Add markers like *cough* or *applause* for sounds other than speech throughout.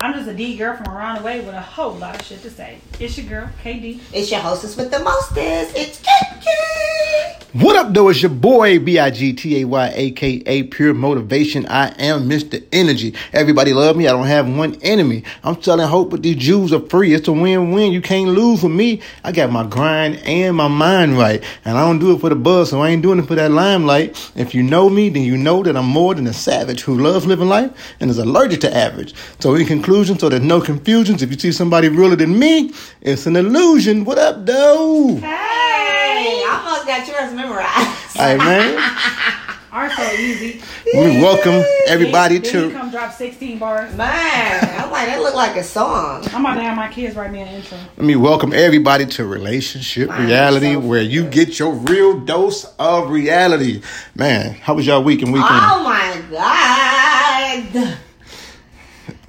I'm just a D girl from around the way with a whole lot of shit to say. It's your girl, KD. It's your hostess with the mostest. It's Kiki. What up, though? It's your boy, B I G T A Y, aka Pure Motivation. I am Mr. Energy. Everybody love me. I don't have one enemy. I'm selling hope, but these Jews are free. It's a win win. You can't lose with me. I got my grind and my mind right. And I don't do it for the buzz, so I ain't doing it for that limelight. If you know me, then you know that I'm more than a savage who loves living life and is allergic to average. So, in conclusion, so there's no confusions, if you see somebody realer than me, it's an illusion. What up, though? Hey, I almost got yours memorized. All right, man. *laughs* Are so easy. We welcome everybody Then he to. come drop 16 bars. Man, I'm like, that look like a song. I'm about to have my kids write me an intro. Let me welcome everybody to Relationship Man, Reality, so where you get your real dose of reality. Man, how was y'all week and weekend? Oh my god.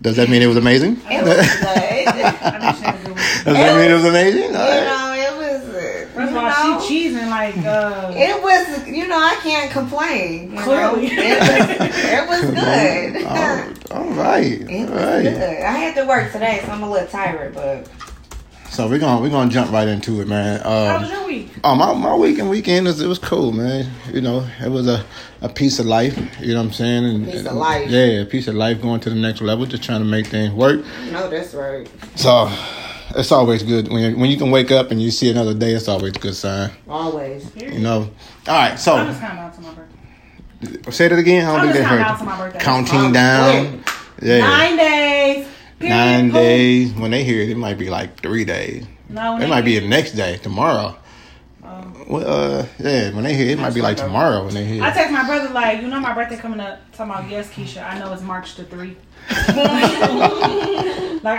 Does that mean it was amazing? It was *laughs* Does good. I think she had a good that mean it was amazing? All You right. know, it was. uh, First of you all, she cheesing like, uh, It was, you know, I can't complain. Clearly. it was, it was *laughs* good. Oh, all right. *laughs* It All was good. I had to work today, so I'm a little tired, but So we're gonna we're gonna jump right into it, man. how was Um, your week? oh, my my week and weekend was it was cool, man. You know, it was a, a piece of life. You know what I'm saying? And, Piece of life. Yeah, a piece of life going to the next level, just trying to make things work. no, that's right. So it's always good when you, when you can wake up and you see another day. It's always a good sign. Always. You know. All right. So. I'm So just counting down to my birthday. say that again. I don't I'm think they counting heard. down to my birthday. Counting Oh, down. Yeah. Nine days. Period. Nine days. When they hear it, it might be like three days. No, It might be the next day, tomorrow. Well, uh, yeah. When they hit, it, it might be like tomorrow when they hear. I text my brother like, you know my birthday coming up. Talking about yes, Keisha. I know it's March the three. *laughs* like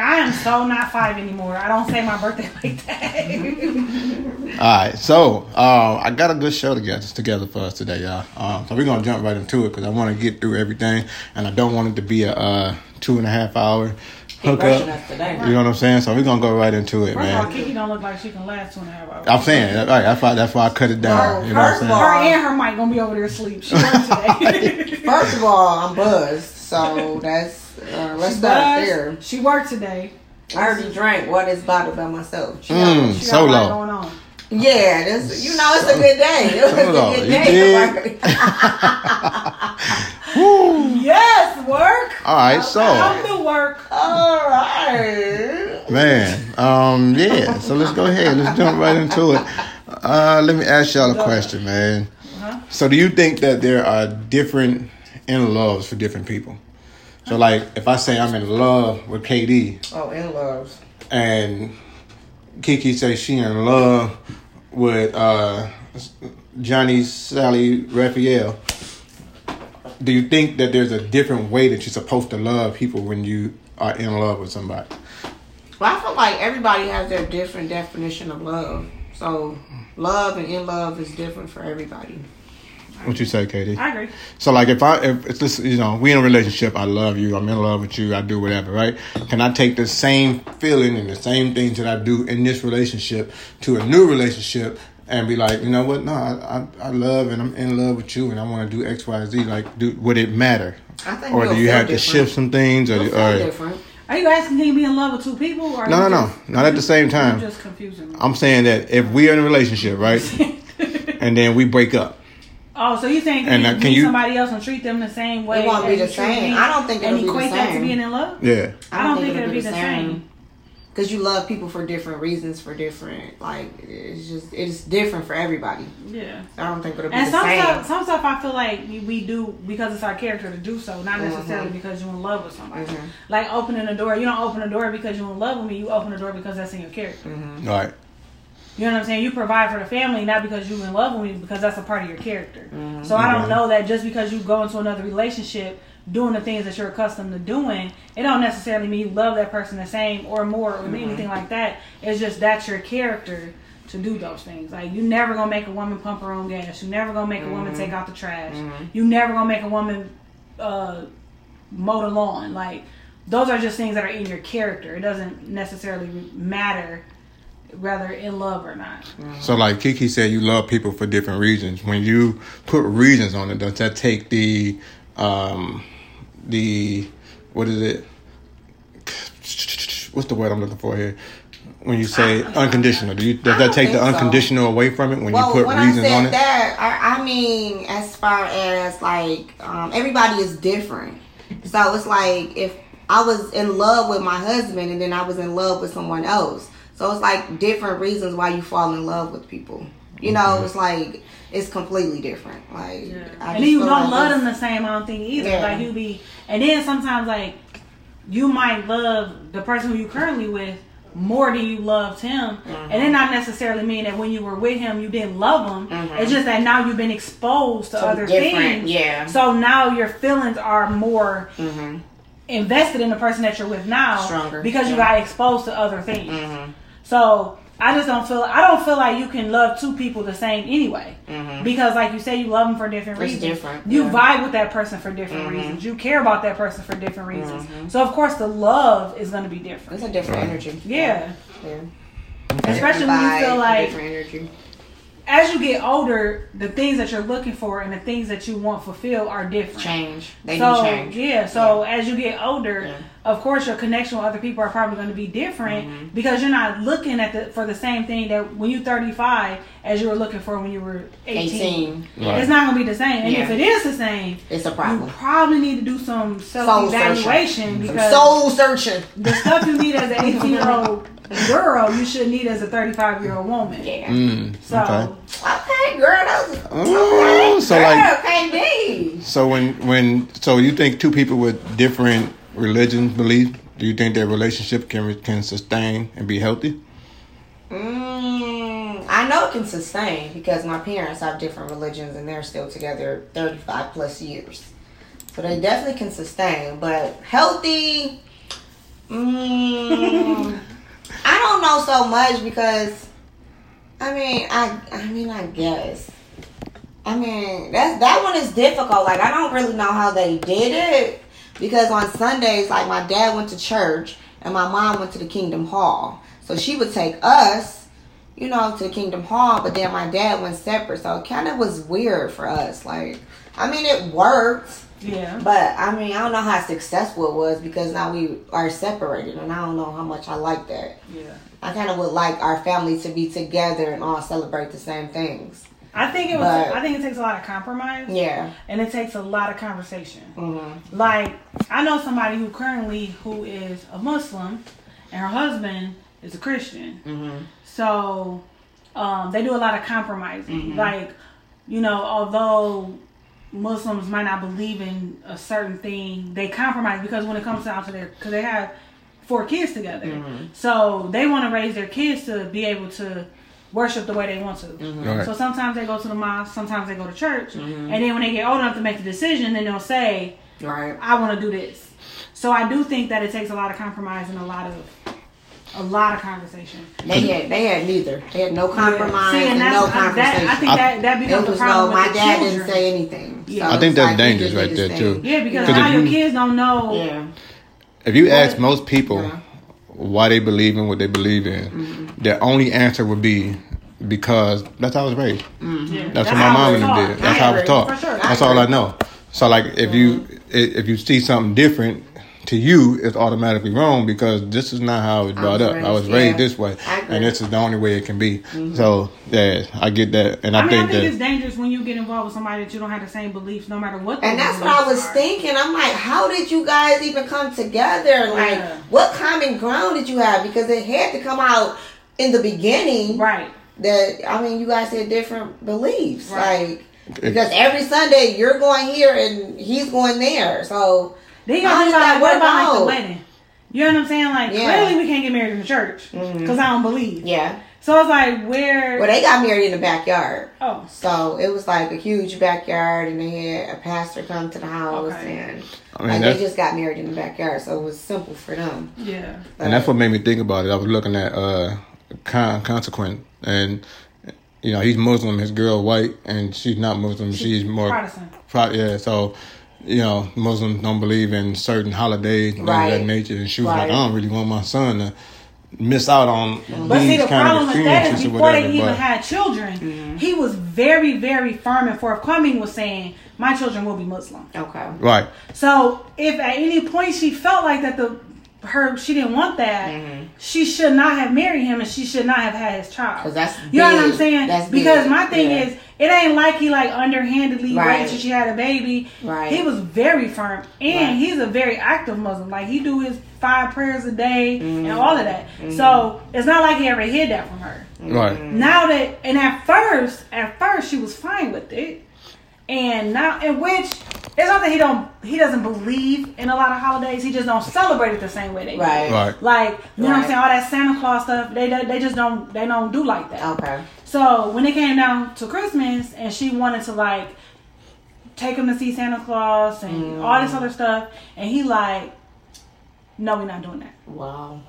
I am so not five anymore. I don't say my birthday *laughs* like that. All right, so uh, I got a good show together together for us today, y'all. Um, so we're gonna jump right into it because I want to get through everything, and I don't want it to be a uh, two and a half hour hookup. rushing us. You know what I'm saying? So we're gonna go right into it, First of all, man. Kiki don't look like she can last two and a half hours. I'm saying, that- right? That's why that's why I cut it down. Bro, You know what I'm first of saying? all- her and her mic gonna be over there asleep. She worked today. *laughs* First of all, I'm buzzed, so that's uh, let's start there. She worked today. I already drank what is bottle by myself. She got, Mm, she got a lot solo. going on. Yeah, this you know it's a good day. It was a good day. *laughs* *laughs* did. Yes, work. All right, so Come to work. All right. man, um, yeah. So let's go ahead. Let's jump right into it. Uh, let me ask y'all a question, man. Uh-huh. So, do you think that there are different in loves for different people? So, like, if I say I'm in love with KD, Oh, in loves. and Kiki says she in love with uh, Johnny Sally Raphael, do you think that there's a different way that you're supposed to love people when you are in love with somebody? Well, I feel like everybody has their different definition of love. So, love and in love is different for everybody. What you say, Katie? I agree. So like if I if it's this you know we in a relationship I love you I'm in love with you I do whatever right can I take the same feeling and the same things that I do in this relationship to a new relationship and be like you know what no I I, I love and I'm in love with you and I want to do X Y Z like do would it matter I think or you'll do you feel have to shift some things or, You'll or feel different. Are you asking can you be in love with two people? Or no no you no not at the same You're time just confusing me. I'm saying that if we are in a relationship right *laughs* and then we break up Oh, so you're saying And, you can you- somebody else and treat them the same way? It won't be the same. I don't think and it'll be the equate that to being in love. yeah I don't think it'll be the same. Because you love people for different reasons, for different, like, it's just, it's different for everybody. Yeah. I don't think it'll be And the some same. stuff, some stuff I feel like we, we do because it's our character to do so, not necessarily Mhm. because you're in love with somebody. Mhm. Like opening a door, you don't open a door because you're in love with me. You open the door because that's in your character. Mhm. all right You know what I'm saying? You provide for the family not because you're in love with me, because that's a part of your character. Mhm. So I don't Mhm. know that just because you go into another relationship doing the things that you're accustomed to doing, it don't necessarily mean you love that person the same or more or mm-hmm. anything like that. It's just that's your character to do those things. Like you never gonna make a woman pump her own gas. You never gonna make a woman take mm-hmm. out the trash. Mm-hmm. You never gonna make a woman uh, mow the lawn. Like those are just things that are in your character. It doesn't necessarily matter whether in love or not. So, like Kiki said, you love people for different reasons. When you put reasons on it, does that take the, um, the, what is it? what's the word I'm looking for here? When you say unconditional, do you does that take the think so. unconditional away from it when Well, you put when reasons on it? that, I, I mean, as far as like, um, everybody is different. So it's like if I was in love with my husband and then I was in love with someone else. So it's like different reasons why you fall in love with people. You know, it's like it's completely different. Like, I and just then you don't like love it's- them the same. I don't think either. Yeah. Like you be, and then sometimes like you might love the person who you currently with more than you loved him, Mm-hmm. and it not necessarily mean that when you were with him you didn't love him. It's just that now you've been exposed to So other different, things. yeah. So now your feelings are more Mhm. invested in the person that you're with now Stronger, because you got exposed to other things. Mhm. So I just don't feel I don't feel like you can love two people the same anyway. Mhm. Because like you say you love them for different It's reasons. different, You yeah. vibe with that person for different Mhm. reasons. You care about that person for different reasons. Mhm. So of course the love is going to be different. It's a different Right. energy. Yeah. Yeah. Especially when you feel like different energy. as you get older, the things that you're looking for and the things that you want fulfilled are different. change. They so do change. yeah, so as you get older, Yeah. Of course your connection with other people are probably going to be different Mm-hmm. because you're not looking at the for the same thing that when you're 35 as you were looking for when you were 18. 18. Right. It's not going to be the same, and Yeah. if it is the same, It's a you problem. probably need to do some Soul self evaluation searching. because Soul searching. the stuff you need as an *laughs* 18 year old girl, you should need as a 35 year old woman. Yeah. Mm, So okay. Okay, girl. That was, Oh, okay. so girl, like- KD. So when when so you think two people with different religions belief, do you think their relationship can can sustain and be healthy? Mm, I know it can sustain because my parents have different religions and they're still together 35 plus years. So they definitely can sustain. But healthy, mm, *laughs* I don't know so much because, I mean, I, I mean, I guess. I mean, that's that one is difficult. Like I don't really know how they did it because on Sundays, like my dad went to church and my mom went to the Kingdom Hall. So she would take us, you know, to the Kingdom Hall, but then my dad went separate. So it kind of was weird for us. Like, I mean, it worked, yeah, but I mean, I don't know how successful it was because now we are separated, and I don't know how much I like that. yeah. I kind of would like our family to be together and all celebrate the same things. I think it was. But- I think it takes a lot of compromise, Yeah. and it takes a lot of conversation. Mm-hmm. Like I know somebody who currently who is a Muslim, and her husband is a Christian. Mm-hmm. So um, they do a lot of compromising. Mhm. Like you know, although Muslims might not believe in a certain thing, they compromise because when it comes down to their because they have four kids together, Mhm. so they want to raise their kids to be able to worship the way they want to. Right. So sometimes they go to the mosque, sometimes they go to church, Mhm. and then when they get old enough to make the decision, then they'll say, Right. I want to do this. So I do think that it takes a lot of compromise and a lot of a lot of conversation. They had they had neither. They had no compromise See, and, and no I, conversation. that, I think that that it becomes the was no. problem My with dad children. didn't say anything. Yeah. So I think that's like, dangerous right there, thing. too. Yeah, because 'Cause now if your you- kids don't know. Yeah. If you What- ask most people Yeah. why they believe in what they believe in, Mm-hmm. Their only answer would be because that's how I was raised. Mm-hmm. Yeah, That's, what my mom and them did. That's how I was taught. For sure. That's I all I know. So like if you if you see something different to you, it's automatically wrong because this is not how I was brought up. I was raised, raised yeah. this way, and this is the only way it can be. Mm-hmm. So yeah, I get that, and I, I mean, think, I think that it's dangerous when you get involved with somebody that you don't have the same beliefs, no matter what. And that's what I was are. thinking. I'm like, how did you guys even come together? Like, Yeah. what common ground did you have? Because it had to come out in the beginning Right. that I mean, you guys had different beliefs. Right. Like, because every Sunday you're going here and he's going there. So Then you gotta does think about that like, what about like the out? wedding? You know what I'm saying? Like Yeah. clearly we can't get married in the church because Mhm. I don't believe. yeah, So I was like where? well, they got married in the backyard. oh, So it was like a huge backyard, and they had a pastor come to the house, Okay. and I mean like they just got married in the backyard. So it was simple for them. yeah. and that's what made me think about it. I was looking at uh, con- consequent, and you know he's Muslim, his girl white, and she's not Muslim. She's more Protestant. Pro- yeah, so you know, Muslims don't believe in certain holidays, things of that nature. And she was Right. like, I don't really want my son to miss out on But these see, the kind problem of with that is experiences before whatever. they even but had children, Mm-hmm. he was very, very firm and forthcoming was saying, "My children will be Muslim." Okay. right, So if at any point she felt like that the her she didn't want that, Mhm. she should not have married him and she should not have had his child. 'Cause that's you know what I'm saying? That's because big. my thing Yeah. is, it ain't like he like underhandedly Right. waited till she had a baby. Right. He was very firm, and Right. he's a very active Muslim. Like he do his five prayers a day Mm-hmm. and all of that. So it's not like he ever hid that from her. Right. Now that and at first, at first she was fine with it, and now in which it's not that he don't he doesn't believe in a lot of holidays. He just don't celebrate it the same way they do. Right. Right. Like you know what I'm saying, all that Santa Claus stuff. They they just don't they don't do like that. Okay. So when it came down to Christmas and she wanted to like take him to see Santa Claus and all this other stuff, and he like, no, we're not doing that. Wow.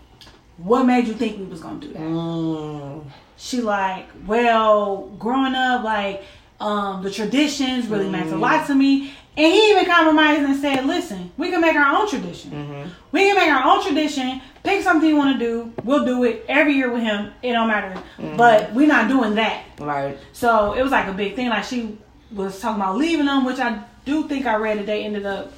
What made you think we was gonna do that? Mm. She like, well, growing up, like, um, the traditions really meant a lot mm-hmm. to me. And he even compromised and said, listen, we can make our own tradition. Mm-hmm. We can make our own tradition. Pick something you want to do. We'll do it every year with him. It don't matter. Mm-hmm. But we're not doing that. Right. So it was like a big thing. Like she was talking about leaving them, which I do think I read that they ended up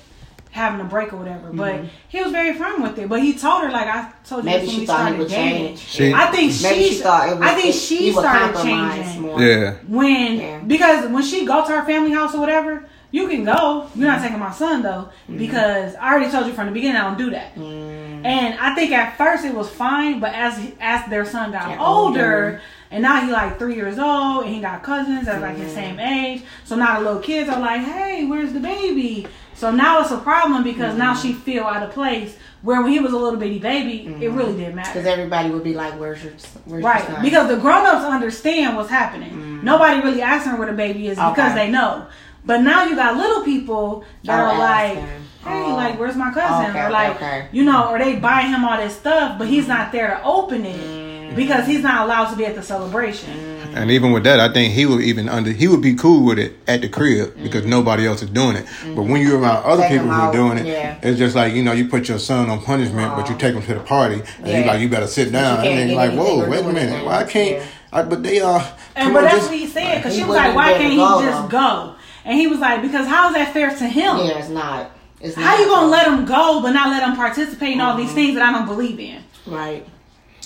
having a break or whatever. But he was very firm with it. But he told her, like I told you Maybe when she we thought he started would dating. change. She- I think Maybe she, she thought it was. I think he she started changing more. Yeah. when Yeah. because when she go to her family house or whatever. You can go. You're not taking my son though, Mm-hmm. because I already told you from the beginning I don't do that. Mm. And I think at first it was fine, but as as their son got Get older, older. and now he like three years old, and he got cousins that's like his Mm-hmm. same age. So now the little kids are like, "Hey, where's the baby?" So now it's a problem because now Mm-hmm. she feel out of place. Where when he was a little bitty baby, it really didn't matter. Because everybody would be like, "Where's your, where's your Right, son?" because the grown-ups understand what's happening. Nobody really asks her where the baby is because Mm. They know. But now you got little people that are like, asking. "Hey, Oh. like, where's my cousin?" Okay, or like, okay. you know, or they buy him all this stuff, but he's not there to open it because he's not allowed to be at the celebration. And even with that, I think he would even under he would be cool with it at the crib because nobody else is doing it. But when you're around other Take people who are doing it, yeah. it's just like you know you put your son on punishment, but you take him to the party, and you Yeah. like you better sit down, and then you're like, whoa, or wait a minute, why I can't? Yeah. I, but they are. And but on, that's just- what he said because she was like, "Why can't he just go, go?" And he was like, "Because how is that fair to him? yeah, it's not. It's How not. you gonna let him go but not let him participate in all these things that I don't believe in? Right.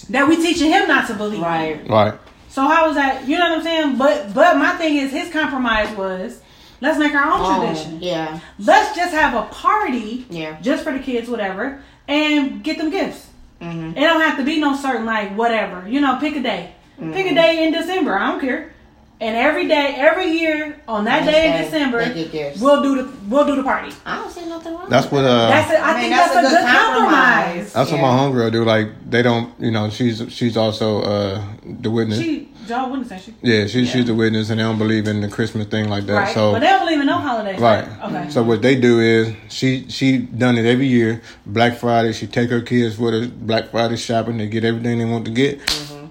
That we teaching him not to believe in." Right. So how was that? You know what I'm saying? But but my thing is his compromise was let's make our own Oh, tradition. yeah. Let's just have a party, Yeah. just for the kids, whatever, and get them gifts. Mhm. It don't have to be no certain like whatever. You know, pick a day. Mm-hmm. Pick a day in December. I don't care. And every day, every year on that day in December, they get gifts. we'll do the we'll do the party. I don't see nothing wrong. That's what uh. That's it. I, I mean, think that's that's, a a good good compromise. compromise. that's what Yeah. my homegirl do. Like they don't, you know, she's she's also uh the witness. She, Joe wouldn't say she. yeah, she, Yeah. she's the witness, and they don't believe in the Christmas thing like that. Right. So but they don't believe in no holidays. Right. Okay. So what they do is she she done it every year. Black Friday, she take her kids with her Black Friday shopping. They get everything they want to get.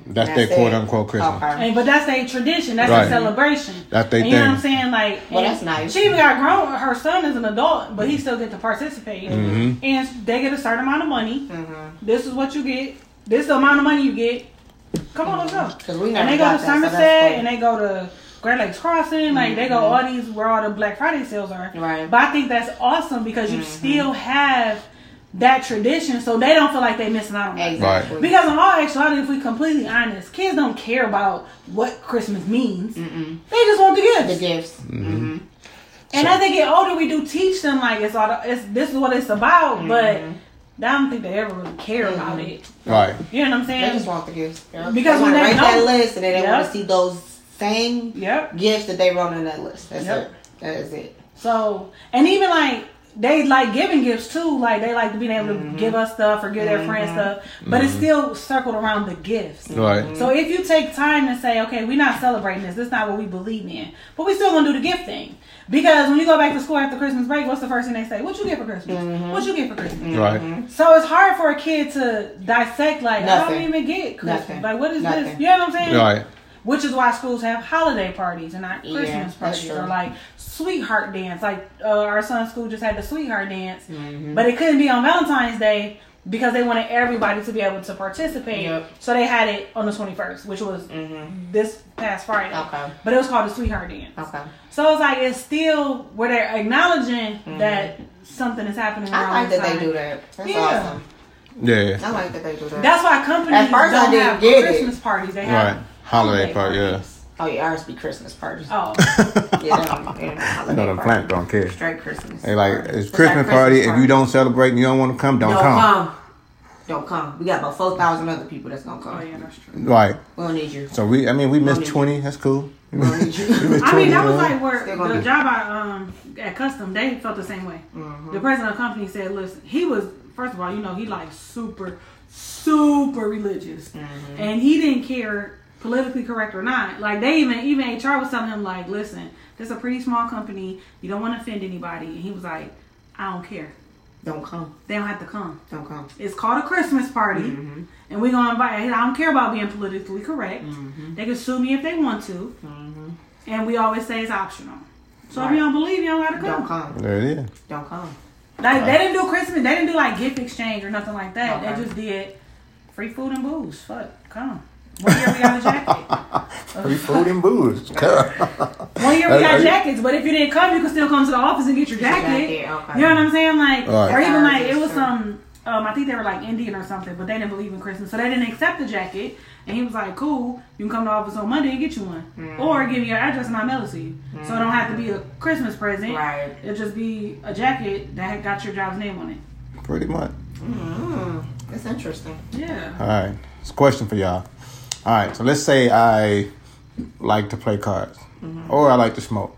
That's, their quote unquote Christmas. Okay. And, but that's their tradition. That's Right. their celebration. That's their And You know what I'm saying? Like, Well, that's nice. She even got grown. Her son is an adult, but he still get to participate. Mm-hmm. And they get a certain amount of money. Mhm. This is what you get. This is the amount of money you get. Come on, let's go. We And they go to that, so Somerset, cool. and they go to Great Lakes Crossing. Like they go all these where all the Black Friday sales are. Right. But I think that's awesome because you still have that tradition, so they don't feel like they're missing out on it. Exactly. Because in all actuality, if we completely honest, kids don't care about what Christmas means. They just want the gifts. the gifts. Mm-hmm. mm-hmm. And as they get older, we do teach them like it's all. It's this is what it's about, but mm-hmm. I don't think they ever really care about mm-hmm. it. Right. You know what I'm saying? They just want the gifts. Girl. Because they when they write that list and then they want to see those same Yep. gifts that they wrote on that list. That's Yep. it. That is it. So and even like they like giving gifts too. Like they like being able to Mm-hmm. give us stuff or give their friends stuff, but it's still circled around the gifts. Right. So if you take time to say, okay, we're not celebrating this, this is not what we believe in, but we still gonna do the gift thing. Because when you go back to school after Christmas break, what's the first thing they say? What you get for Christmas? Mm-hmm. What you get for Christmas? Right. So it's hard for a kid to dissect like I don't even get Christmas. Nothing. Like what is this? You know what I'm saying? Right. Which is why schools have holiday parties and not Christmas that's parties or like sweetheart dance. Like uh, our son's school just had the sweetheart dance, Mm-hmm. but it couldn't be on Valentine's Day because they wanted everybody to be able to participate. Yep. So they had it on the 21st, which was Mm-hmm. this past Friday. Okay. But it was called the sweetheart dance. Okay. So it's like it's still where they're acknowledging that something is happening. Mm-hmm. I around like that they do that. That's Yeah. awesome. Yeah. I like that they do that. That's why companies At first I don't didn't have get it. Christmas parties. They have Right. Holiday party, yeah. Parties. oh yeah, ours be Christmas parties. Oh, *laughs* Yeah, they don't, they don't I the plant don't care. Straight Christmas. They like it's It's Christmas like party. If you don't celebrate and you don't want to come, don't, don't come. come. Don't come. We got about four thousand other people that's gonna come. oh yeah, that's true. Right. We don't need you. So we, I mean, we missed Don't need twenty. That's cool. We don't need *laughs* you. We missed I mean, that was like where the be- job I um at Custom, they felt the same way. Mm-hmm. The president of the company said, "Listen, he was first of all, you know, he like super, super religious, Mm-hmm. and he didn't care politically correct or not. Like they even even HR was telling him like, listen, this is a pretty small company. You don't want to offend anybody, and he was like, I don't care. Don't come. They don't have to come. Don't come. It's called a Christmas party, Mm-hmm. and we're gonna invite. I don't care about being politically correct. Mm-hmm. They can sue me if they want to, and we always say it's optional. So if Right. you don't believe, you don't gotta come. Don't come. come. There it is. Don't come. Like they didn't do Christmas. They didn't do like gift exchange or nothing like that. Okay. They just did free food and booze. Fuck, come. One year we got a jacket. *laughs* Free food and booze. *laughs* One year we Are- are got jackets, but if you didn't come, you could still come to the office and get your jacket. jacket, okay. You know what I'm saying? Like, Right. or even like it was some. Um, I think they were like Indian or something, but they didn't believe in Christmas, so they didn't accept the jacket. And he was like, "Cool, you can come to the office on Monday and get you one, Mm. or give me your address and I'll mail it to you. So it don't have to be a Christmas present. Right. It'll just be a jacket that had got your job's name on it. Pretty much. Mm, that's interesting. Yeah. All right. It's a question for y'all. All right. So let's say I like to play cards, mm-hmm. or I like to smoke,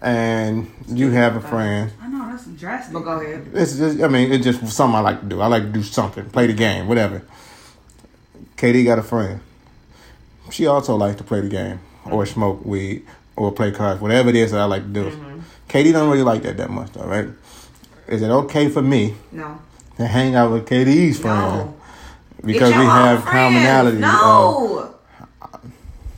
and you have a friend. I know that's drastic. But go ahead. It's just, I mean, it's just something I like to do. I like to do something, play the game, whatever. Katie got a friend. She also likes to play the game, or smoke weed, or play cards, whatever it is that I like to do. Mm-hmm. Katie don't really like that that much, though, right? Is it okay for me No. to hang out with KD's friend No. Because we have friends. commonalities? of- No. Uh,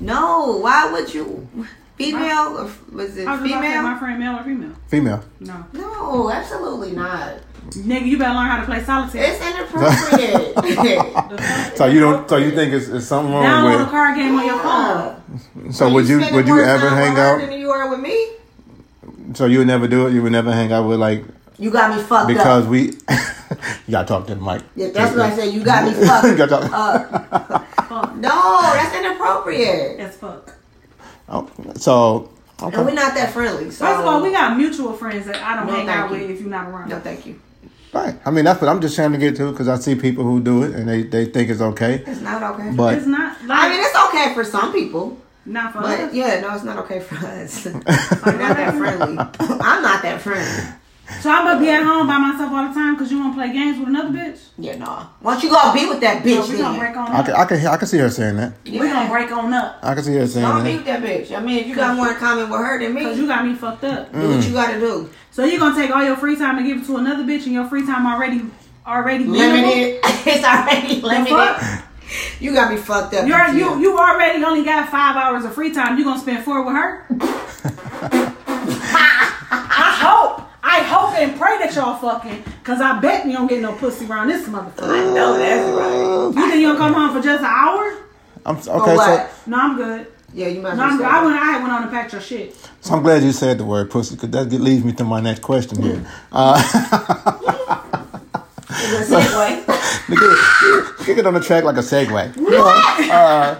no. Why would you? Female? Or was it female? about to say, my friend, male or female? female. No. No, absolutely not. Nigga, you better learn how to play solitaire. It's inappropriate. *laughs* *laughs* So you don't. So you think it's, it's something wrong Download a card game on your phone. So would you spending would you ever hang out? Than you are with me. So you would never do it. You would never hang out with like You got me fucked because up. we. *laughs* you gotta talk to the mic. Yeah, that's what I said. You got me *laughs* You fucked gotta talk- up. Fuck. No, that's inappropriate. That's fuck. Oh, so And we're not that friendly. So. First of all, we got mutual friends that I don't No, hang out you. with if you're not around. No, thank you. Right. I mean, that's what I'm just trying to get to because I see people who do it and they, they think it's okay. It's not okay. But It's not like I mean, it's okay for some people, not for but us. yeah, no, it's not okay for us. *laughs* We're not that friendly. *laughs* I'm not that friendly. So I'm gonna be at home by myself all the time because you want to play games with another bitch. Yeah, no. Once you go be with that So bitch, we gonna break on I up. can, I can I can see her saying that. Yeah. We gonna break on up I can see her saying Don't be that. with that bitch. I mean, if you got more in common with her than me, because you got me fucked up. Mm. do what you gotta do. So you're gonna take all your free time and give it to another bitch, and your free time already already minimal? Limited. *laughs* it's already limited. You got me fucked up. You're, you you already only got five hours of free time. You gonna spend four with her? *laughs* *laughs* I hope. I hope and pray that y'all fucking, cause I bet you don't get no pussy around this motherfucker. I know that's right. You think you gonna come home for just an hour? I'm okay. So. No, I'm good. Yeah, you might No, I'm good. I went. I went on and packed your shit. so I'm glad you said the word pussy because that leads me to my next question here. Uh, It's a segue. *laughs* nigga, kick it on the track like a segue. You know, Glad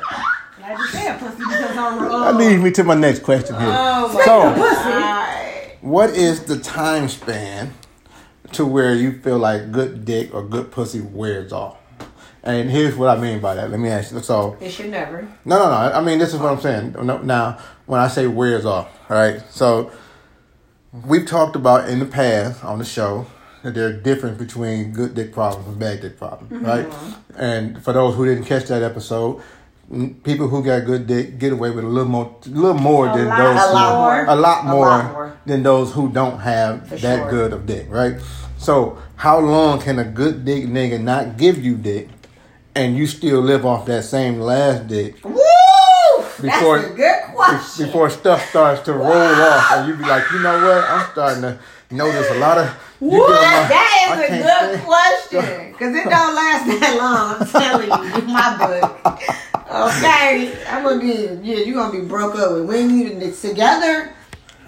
you said pussy because I'm. that Uh, leads me to my next question here. Oh my So, God. what is the time span to where you feel like good dick or good pussy wears off? And here's what I mean by that. Let me ask you. So, It should never. no, no, no. I mean, this is what I'm saying. No- Now, when I say wears off, all right? So, we've talked about in the past on the show that there are difference between good dick problems and bad dick problems, mm-hmm. right? And for those who didn't catch that episode, people who got good dick get away with a little more, a little more A than lot- those a who, lot more. a lot A lot more. Than those who don't have For that sure. good of dick, right? So, how long can a good dick nigga not give you dick, and you still live off that same last dick? Woo! Before- That's a good question. before stuff starts to roll off, and you be like, you know what? I'm starting to notice a lot of. you What? my- That I a good question. Because it don't last *laughs* that long, I'm telling you, in my book. Okay. I'm gonna be yeah, you're gonna be broke up ain't even together,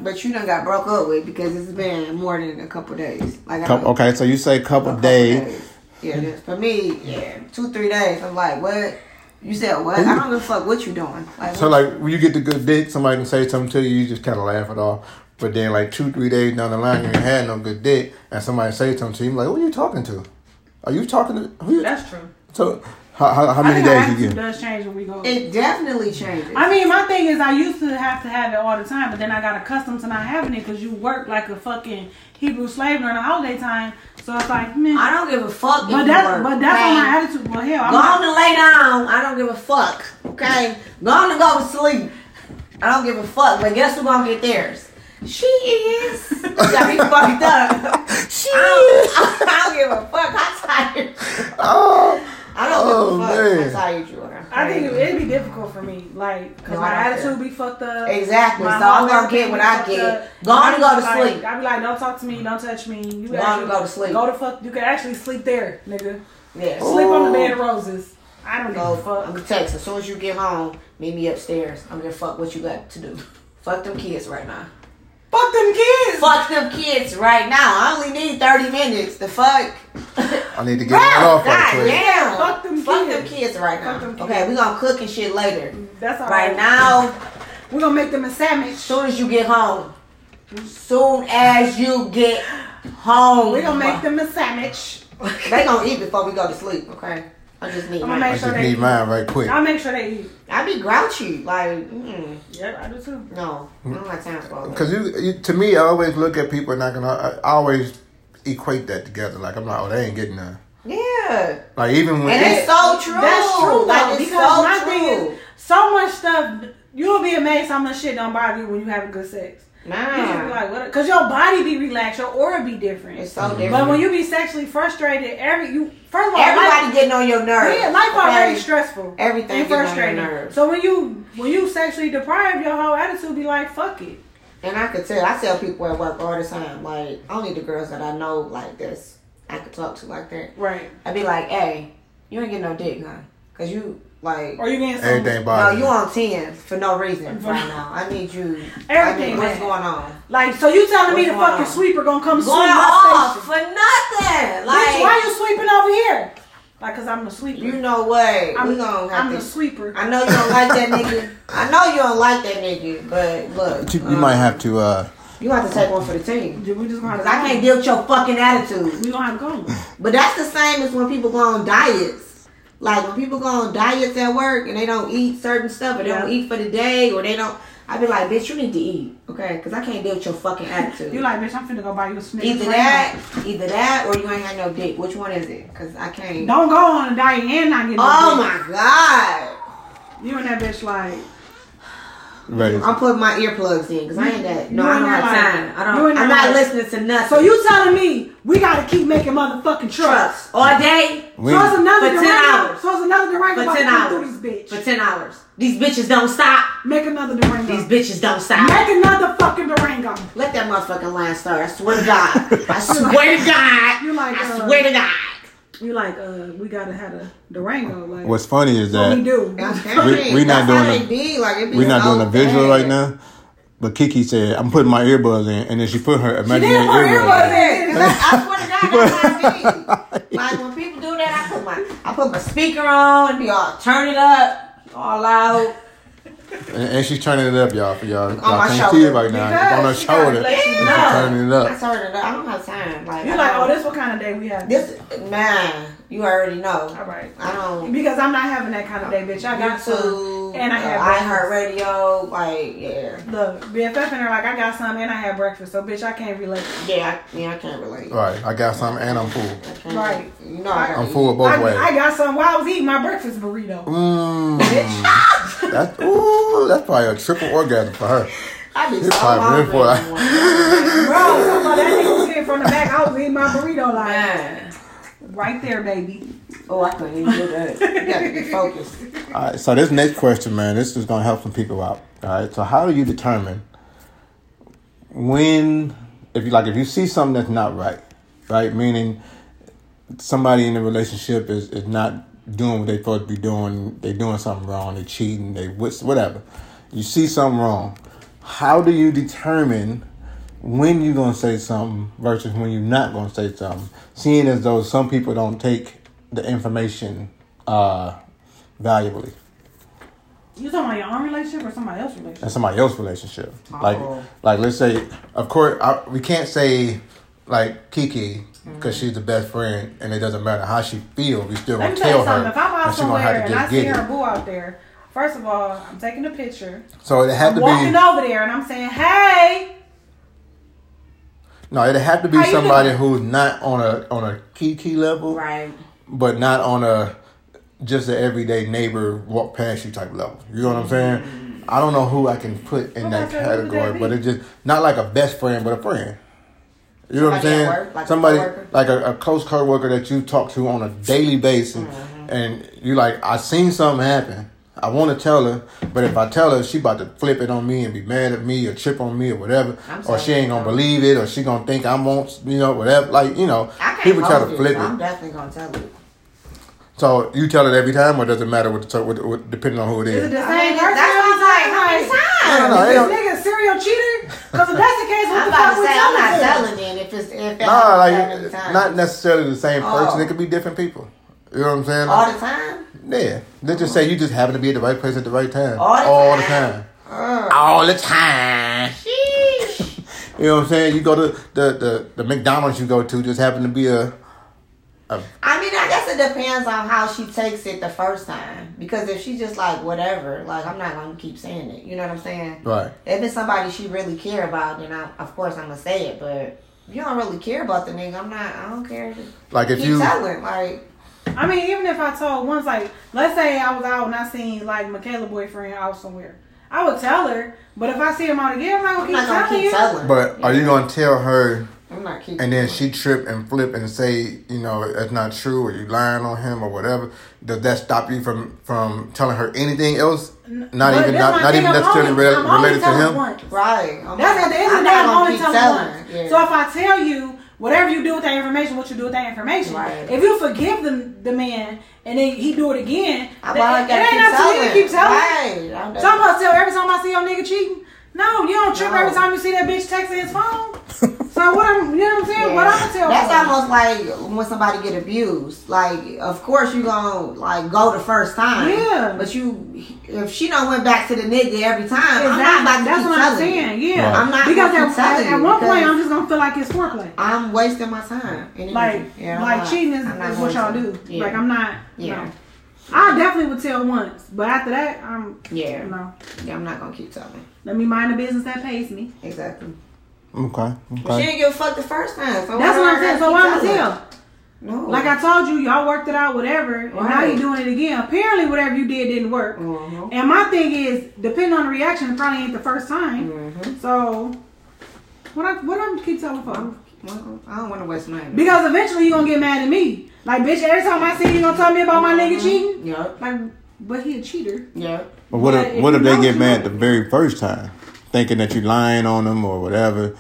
but you done got broke up with because it's been more than a couple days. Like Couple- don't- Okay, so you say a couple couple days. Yeah, mm-hmm. this- for me, yeah, two three days. I'm like, what? You said what? I don't give a fuck what you doing. Like, So like when you get the good dick, somebody can say something to you, you just kind of laugh it off. But then like two, three days down the line, you ain't had no good dick, and somebody say something to you, like, who are you talking to? Are you talking to who? You? That's true. So how how, how many think our days you attitude give? does change when we go. it definitely changes. I mean, my thing is, I used to have to have it all the time, but then I got accustomed to not having it because you work like a fucking Hebrew slave during the holiday time. So it's like, man. I don't give a fuck. but that's work, but that's okay? my attitude. Well, hell, I'm Go not, on and lay down. I don't give a fuck. Okay? Go on and go to sleep. I don't give a fuck. But guess who gonna get theirs? She is. *laughs* You got me fucked up. She *laughs* I don't, *laughs* I don't give a fuck. I'm tired. Oh, I don't Oh, give a oh, fuck. man. I'm tired, you are. I think it, it'd be difficult for me, like, cause No, my attitude care. be fucked up. Exactly. My So I'm gonna get what I get. up. Go on and go to like- sleep. I be like, don't talk to me, don't touch me. You Go on actually and go to sleep. Go to fuck. You can actually sleep there, nigga. Yes. Sleep on the bed of roses. I don't give Go. a fuck. I'm gonna text. As soon as you get home, meet me upstairs. I'm gonna fuck what you got to do. *laughs* Fuck them kids right now. Fuck them kids. Fuck them kids right now. I only need 30 minutes. The fuck. I need to get one off right God quick. damn. Fuck them Fuck kids. them kids right now. Fuck them kids. Okay, we gonna cook and shit later. That's all Right right. now, We're gonna make them a sandwich. soon as you get home. Soon as you get home. We're gonna make them a sandwich. *laughs* They gonna eat before we go to sleep, okay? I just need I'm gonna mine. I make sure just they need eat. mine right quick. I'll make sure they eat. I be grouchy. Like, mm, Yep, I do too. no. I don't have time for all that. Because you, you, to me, I always look at people and I can, I, I always equate that together. Like I'm like, oh, they ain't getting none. Yeah. Like even when And it's so true. That's true Like, though, it's because so my true. thing is so much stuff. You'll be amazed how much shit don't bother you when you having good sex. You just be like, what? Because your body be relaxed, your aura be different. It's so different. But when you be sexually frustrated, every you first of all, Everybody life, getting on your nerves. yeah, life okay? already stressful. Everything and getting on your frustrating. nerves. So when you when you sexually deprived, your whole attitude be like, fuck it. And I could tell, I tell people at work all the time, like, only the girls that I know like this, I could talk to like that. Right. I'd be like, hey, you ain't getting no dick, huh? Because you, like, Or you getting some everything no, you on 10 for no reason right now. I need you. I *laughs* Everything, mean, what's going on? like so you telling me the fucking on? sweeper gonna come sweep Going my off station? for nothing. Bitch, Like, why you sweeping over here? Like, cause I'm the sweeper. you know what? I'm, we gonna I'm have the sweeper. I know you don't like that nigga. I know you don't like that nigga, but look. You, you um, might have to. uh You have to take one for the team. We just gonna Because I can't deal with your fucking attitude. We gonna have to go. But that's the same as when people go on diets. Like when people go on diets at work and they don't eat certain stuff or they Yeah. don't eat for the day or they don't. I be like, bitch, you need to eat, okay? Because I can't deal with your fucking attitude. You like, bitch, I'm finna go buy you a Snickers. either that, either that, or you ain't had no dick. Which one is it? Because I can't. Don't go on a diet and not get no Oh dick. my god! You and that bitch like, ready. I'm putting my earplugs in because I ain't that. No, You I in don't there have like- time. I you don't. in I'm not like- listening to nothing. so you telling me we gotta keep making motherfucking trucks? trucks all day We- So it's another For 10 Durango. hours. So it's another Durango For 10 to come hours. through this bitch. for ten hours. These bitches don't stop. Make another Durango. These bitches don't stop. Make another fucking Durango. Let that motherfucking line start. I swear to God. *laughs* I swear to God. You're like, I uh, swear to God. You like, uh, we gotta have a Durango. Like, What's funny is that we that do? *laughs* We- we not That's doing they a- be. Like, we're not doing a visual bad. right now. But Kiki said, "I'm putting my earbuds in," and then she put her did imaginary put her earbuds. in. earbuds Yeah, 'cause I, I swear to God, that's how I *laughs* be. Like when people do that, I put my I put my speaker on, and be all turn it up, all out. And, and she's turning it up, y'all. For y'all, y'all can't see it right now. Because It's on her she shoulder. let you and she's know. turning it up. I up. turn it up. I don't have time. Like You I like, oh, don't- this what kind of day we have? this man, you already know. All right. I don't. Because I'm not having that kind of day, bitch. I got some. And I have. uh, have iHeartRadio. Like yeah, Look, BFF and her like, I got some and I had breakfast, so bitch, I can't relate. yeah, I, yeah. I can't relate. Right, I got something and I'm full. Right. You know, I, I'm eat. full both I, ways. I got some while I was eating my breakfast burrito. Mmm. *laughs* that's ooh, that's probably a triple orgasm for her. *laughs* I be It's so probably hungry. for- Bro, so about that nigga was sitting from the back, I was eating my burrito like Man. Right there, baby. Oh, I couldn't even do that. You gotta be focused. *laughs* All right, so this next question, man, this is gonna help some people out. All right, so how do you determine when, if you like, if you see something that's not right, right, meaning somebody in the relationship is is not doing what they supposed to be doing, they doing something wrong, they cheating, they whatever. You see something wrong. How do you determine when you're gonna say something versus when you're not gonna say something. Seeing as though some people don't take the information uh, valuably. You talking about your own relationship or somebody else's relationship? and somebody else's relationship. Like, Oh. like let's say, of course, I, we can't say like Kiki because she's the best friend, and it doesn't matter how she feels. We still Let gonna tell her. If I'm out somewhere have to and I see her it. boo out there, first of all, I'm taking a picture. So it had I'm to walking be over there and I'm saying, "Hey, no, it had to be How somebody who's not on a on a Kiki level, Right. but not on a just an everyday neighbor walk past you type level. You know what I'm saying? I don't know who I can put in that Okay, so who would that category, but it's just not like a best friend, but a friend. You know what I'm saying? work, like Somebody coworker? like a, a close coworker that you talk to on a daily basis, Mm-hmm. and you like, I seen something happen. I want to tell her, but if I tell her, she about to flip it on me and be mad at me or trip on me or whatever, I'm or she ain't gonna believe it, or she gonna think I won't, you know, whatever. Like you know, people try hold to it, flip so I'm definitely gonna tell you. So you tell it every time, or does it matter what, the, what, what depending on who it is it is? the I same mean, person?" that's why I'm like, how many Like, times? No, no, it Is this nigga a serial cheater? Because if that's the case, what I'm the fuck we say I'm not telling them? telling then if it's if it Nah, happens like that not necessarily the same person. Oh. It could be different people. You know what I'm saying? all the time. Yeah. Let's just say you just happen to be at the right place at the right time. All the the time. All the time. Uh. *laughs* You know what I'm saying? You go to the, the, the McDonald's you go to just happen to be a, I mean, I guess it depends on how she takes it the first time. Because if she's just like whatever, like I'm not gonna keep saying it. You know what I'm saying? right. If it's somebody she really care about, then I, of course I'm gonna say it. But if you don't really care about the nigga, I'm not. I don't care. Like if Keep you telling, like I mean, even if I told once, like, let's say I was out and I seen like Michaela boyfriend out somewhere, I would tell her. But if I see him out again, I'm not gonna I'm keep not gonna telling keep you. telling. but are you gonna tell her I'm not keep. and then she trip and flip and say, you know, that's not true or you lying on him or whatever, does that stop you from from telling her anything else? Not But even not, not even necessarily only- re- related to him. once. right. I'm That's not- at the end of the day, I'm only keep telling telling. once. Yeah. So if I tell you whatever you do with that information, what you do with that information, Right. if you forgive the the man and then he do it again, I probably it ain't up to telling. to keep telling. Right. I'm So I'm supposed to tell every time I see your nigga cheating? No, you don't trip No. every time you see that bitch texting his phone. so what I'm, you know what I'm saying? What I'm gonna tell That's her? almost like when somebody get abused. Like, of course you gonna like go the first time. Yeah. But you, if she don't went back to the nigga every time, I'm not about to That's keep what I'm telling you. saying. Yeah, Right. I'm not because gonna at, at, at one point I'm just gonna feel like it's foreplay. I'm wasting my time. And Like. Yeah, like not- cheating is, is what y'all do. Yeah. Like I'm not. Yeah. No. I definitely would tell once, but after that, I'm. Yeah. No. Yeah, I'm not gonna keep telling. Let me mind the business that pays me. Exactly. Okay. But she didn't give a fuck the first time. So That's what I'm saying. So why keep I'm telling? tell? No. Like I told you, y'all worked it out, whatever, and now you're doing it again. Apparently, whatever you did didn't work. Mhm. And my thing is, depending on the reaction, it probably ain't the first time. Mhm. So, what I what I'm keep telling for? Well, I don't want to waste my energy. Because eventually you're gonna get mad at me. Like, bitch, every time I see you, you gonna tell me about my nigga cheating. Yep. Like, but he a cheater. Yeah. But what But if if what if you they get mad know- the very first time, thinking that you're lying on them or whatever,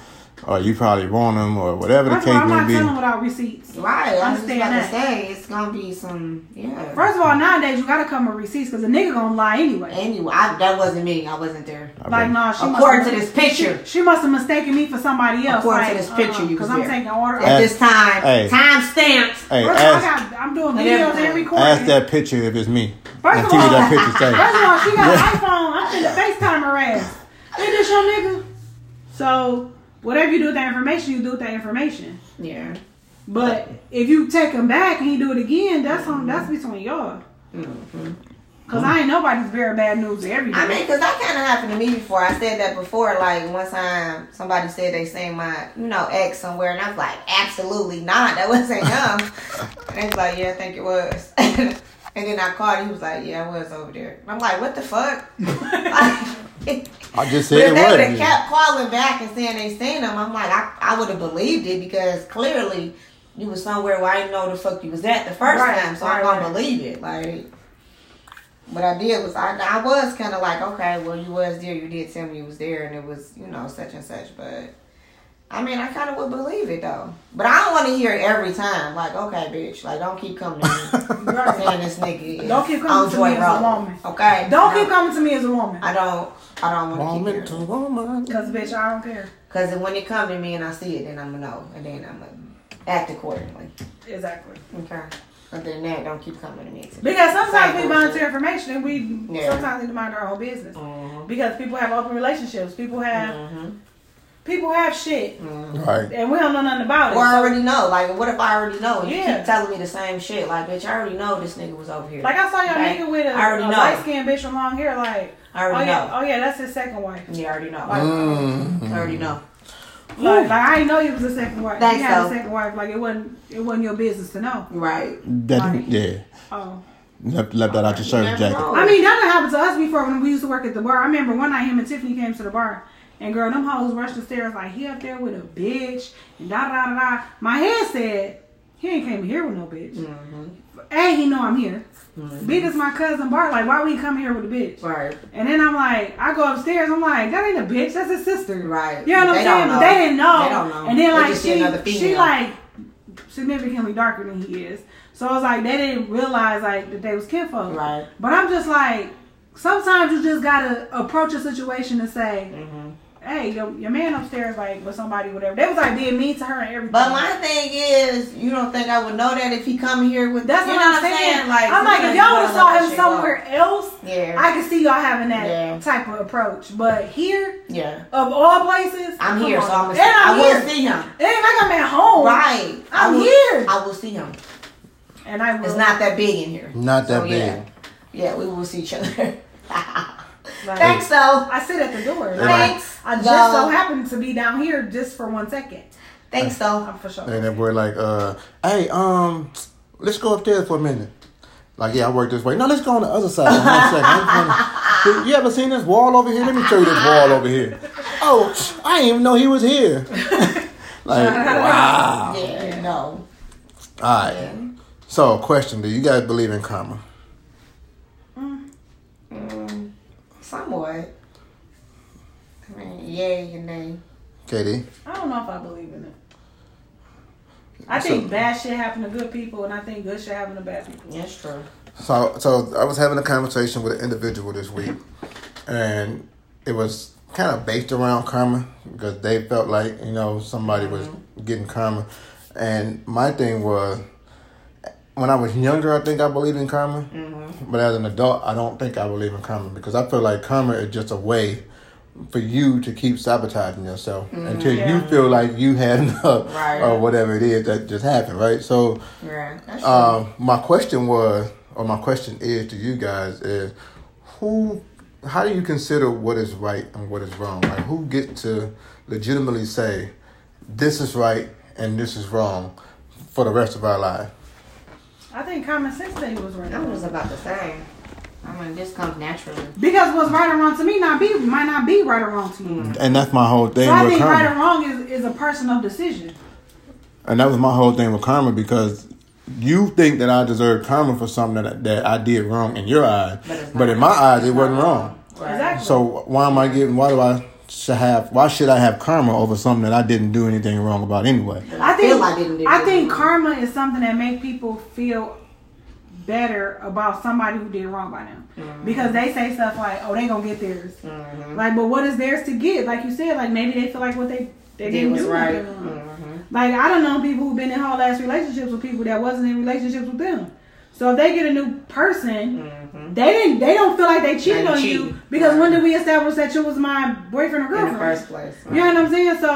or you probably want them or whatever the First of all, case I'm may not be? telling without receipts. Right. I was just Understand about that. to say it's gonna be some. Yeah. First of all, nowadays you gotta come with receipts because a nigga gonna lie anyway. Anyway, I, that wasn't me. I wasn't there. I Like, bet. no, she According to this picture. She, she must have mistaken me for somebody else. According like, to this uh-uh, picture, you because I'm there. taking order. At Ask- this time, Hey. time stamped. Hey, First of all, I ask, got, I'm doing And videos everything. and recording. ask that picture if it's me. First and of all- that picture say. First of all, she got an iPhone. I'm in finna FaceTime her ass. Ain't this your nigga? So whatever you do with that information, you do with that information. Yeah. But if you take him back and he do it again, that's on that's between y'all. Mhm. Cause I ain't nobody's very bad news every day. I mean, cause that kind of happened to me before. I said that before. Like one time, somebody said they seen my, you know, ex somewhere, and I was like, absolutely not. That wasn't him. *laughs* and he was like, yeah, I think it was. *laughs* and then I called. He was like, yeah, I was over there. And I'm like, what the fuck? *laughs* *laughs* I just But said if it they would have was. kept calling back and saying they seen him, I'm like, I, I would have believed it because clearly you was somewhere where I didn't know the fuck you was at the first Right, time, so right, I'm gonna right. believe it. Like, what I did was I, I was kind of like, okay, well you was there, you did tell me you was there, and it was you know such and such, but. I mean, I kind of would believe it though, but I don't want to hear it every time. Like, okay, bitch, like don't keep coming to me *laughs* Right. saying this nigga. Is Don't keep coming to me as a woman. Okay, Don't No, keep coming to me as a woman. I don't. I don't want to keep Woman to it. woman. Cause bitch, I don't care. Cause when it come to me and I see it, then I'm gonna know, and then I'm gonna act accordingly. Exactly. Okay. Other than that, don't keep coming to me. Because sometimes we volunteer information and we Yeah. sometimes need to mind our own business. Mhm. Because people have open relationships. People have Mhm. People have shit. Mhm. Right. And we don't know nothing about it. Or I already know. Like, what if I already know? You Yeah. keep telling me the same shit. Like, bitch, I already know this nigga was over here. like I saw your Like, nigga with a, I already a know. light skinned bitch with long hair, like I oh already yeah, know. oh yeah, that's his second wife. Yeah, I already know. Like, Mm. I already know. like, like, I didn't know you was a second wife. Thanks, you had though. a second wife, like it wasn't it wasn't your business to know. Right. That, Right. yeah. Oh. Left, left that out your service jacket. I mean, that happened to us before when we used to work at the bar. I remember one night him and Tiffany came to the bar. And girl, them hoes rushed the stairs like he up there with a bitch and da da da da. My head said he ain't came here with no bitch. Mhm. A, he know I'm here. Mhm. B, this my cousin Bart. Like, why we come here with a bitch? Right. And then I'm like, I go upstairs. I'm like, that ain't a bitch. That's his sister. Right. You know what I'm saying? don't But know. they didn't know. They don't know. And then They like she, she like significantly darker than he is. So I was like they didn't realize like that they was kinfolk. Right. But I'm just like, sometimes you just gotta approach a situation and say, Mhm. Hey, your, your man upstairs like with somebody, whatever. They was like being mean to her and everything. But my thing is, you don't think I would know that if he come here with that's you what know I'm saying. Like, I'm like, if y'all would have saw him somewhere else, Yeah. I could see y'all having that Yeah. type of approach. But here, yeah. of all places, I'm here, on. so I'm and gonna. I I'm will here. see him. It ain't like I'm at home. Right. I I'm will, here. I will see him. And I will. It's not that big in here. Not that So, big. Yeah. yeah, we will see each other. *laughs* Like, Thanks, though. I sit at the door. Yeah. Thanks. I just though. so happened to be down here just for one second. Thanks, though. I'm for sure. And that boy like, uh, hey, um, let's go up there for a minute. Like, yeah, I work this way. No, let's go on the other side. One second. I just wanna- you ever seen this wall over here? Let me show you this wall over here. Oh, I didn't even know he was here. *laughs* like, wow. Yeah, no. All right. So, question: Do you guys believe in karma? Mm, somewhat. I mean, yay and nay. KD? I don't know if I believe in it. I So- think bad shit happen to good people, and I think good shit happen to bad people. That's true. So, so I was having a conversation with an individual this week, and it was kind of based around karma because they felt like you know somebody was mm-hmm. getting karma, and my thing was when I was younger, I think I believed in karma, mm-hmm. but as an adult, I don't think I believe in karma because I feel like karma is just a way for you to keep sabotaging yourself until you feel like you had enough Right. or whatever it is that just happened, right? So. Yeah. Um, my question was, or my question is to you guys is, who, how do you consider what is right and what is wrong? Like, who get to legitimately say, this is right and this is wrong for the rest of our life? I think common sense thing was right. I was about to say. I mean, this comes naturally. Because what's right or wrong to me not be might not be right or wrong to you. Mm. And that's my whole thing So I think karma. right or wrong is, is a personal decision. And that was my whole thing with karma because you think that I deserve karma for something that, that I did wrong in your eyes, But but in my eyes, it wasn't wrong. Right. Exactly. So why am I getting? Why do I should have? Why should I have karma over something that I didn't do anything wrong about anyway? I think feel I didn't do I think karma is something that make people feel better about somebody who did wrong by them Mm-hmm. because they say stuff like, "Oh, they gonna get theirs." Like, but what is theirs to get? Like you said, like maybe they feel like what they they Did didn't was do right. nothing wrong. Mhm. Like I don't know people who've been in whole ass relationships with people that wasn't in relationships with them. So if they get a new person, they didn't they don't feel like they cheated on cheated. you because when did we establish that you was my boyfriend or girlfriend? In the girlfriend? first place. You know what I'm saying? So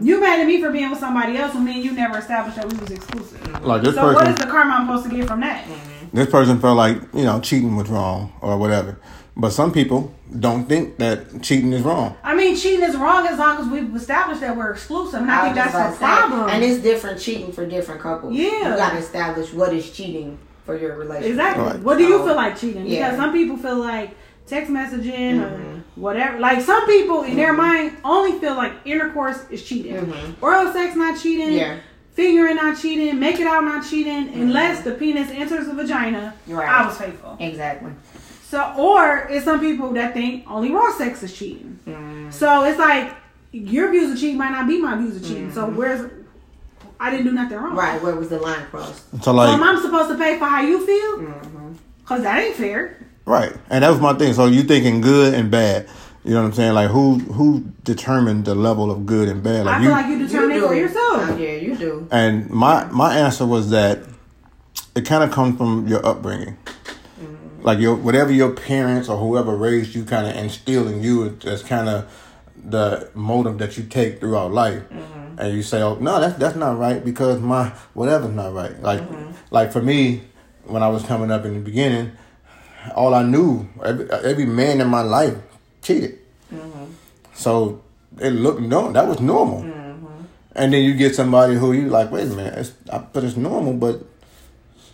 you mad at me for being with somebody else when me and you never established that we was exclusive. Like this So what person, is the karma I'm supposed to get from that? This person felt like you know cheating was wrong or whatever. But some people don't think that cheating is wrong. I mean, cheating is wrong as long as we've established that we're exclusive, and I, think that's just the about to say, problem. And it's different cheating for different couples. Yeah. You got to establish what is cheating for your relationship. Exactly. Right. What do you So, feel like cheating? yeah. Because some people feel like text messaging or Mm-hmm. whatever. Like some people in their mind only feel like intercourse is cheating. Mhm. Oral sex not cheating. Yeah. Figuring not cheating. Make it out not cheating. Unless the penis enters the vagina. Right. I was faithful. Exactly. So or it's some people that think only raw sex is cheating. Mm. So it's like your views of cheating might not be my views of cheating. So where's I didn't do nothing wrong. Mm-hmm. Right. Where was the line crossed? So So like, am I supposed to pay for how you feel? Mm-hmm. Cause that ain't fair. right, and that was my thing. So you thinking good and bad. You know what I'm saying? Like who who determined the level of good and bad? Like I feel like you determine it for Oh, yourself. yeah, you do. and my my answer was that it kind of comes from your upbringing. Mm-hmm. Like your whatever your parents or whoever raised you kind of instill in you as kind of the motive that you take throughout life. Mm-hmm. And you say, "Oh, no, that's that's not right because my whatever's not right." Like mm-hmm. like for me, when I was coming up in the beginning, all I knew every, every man in my life cheated. So it looked normal. That was normal. And then you get somebody who you like, wait a minute, it's, I, but it's normal, but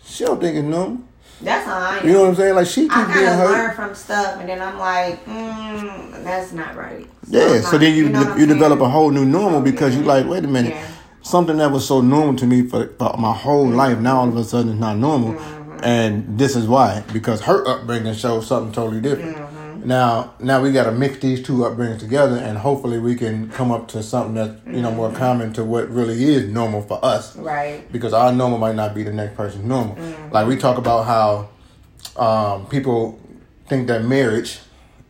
she don't think it's normal. That's how I am. You know what I'm saying? Like she keep I being kind of hurt. learn from stuff, and then I'm like, mm, that's not right. So Yeah, so then you know you develop a whole new normal because you Yeah. like, wait a minute, Yeah. something that was so normal to me for, for my whole Mm-hmm. life now all of a sudden it's not normal, and this is why because her upbringing shows something totally different. Mm-hmm. Now, now we got to mix these two upbringings together, and hopefully we can come up to something that's you know Mm-hmm. more common to what really is normal for us. Right. because our normal might not be the next person's normal. Mm-hmm. Like we talk about how um, people think that marriage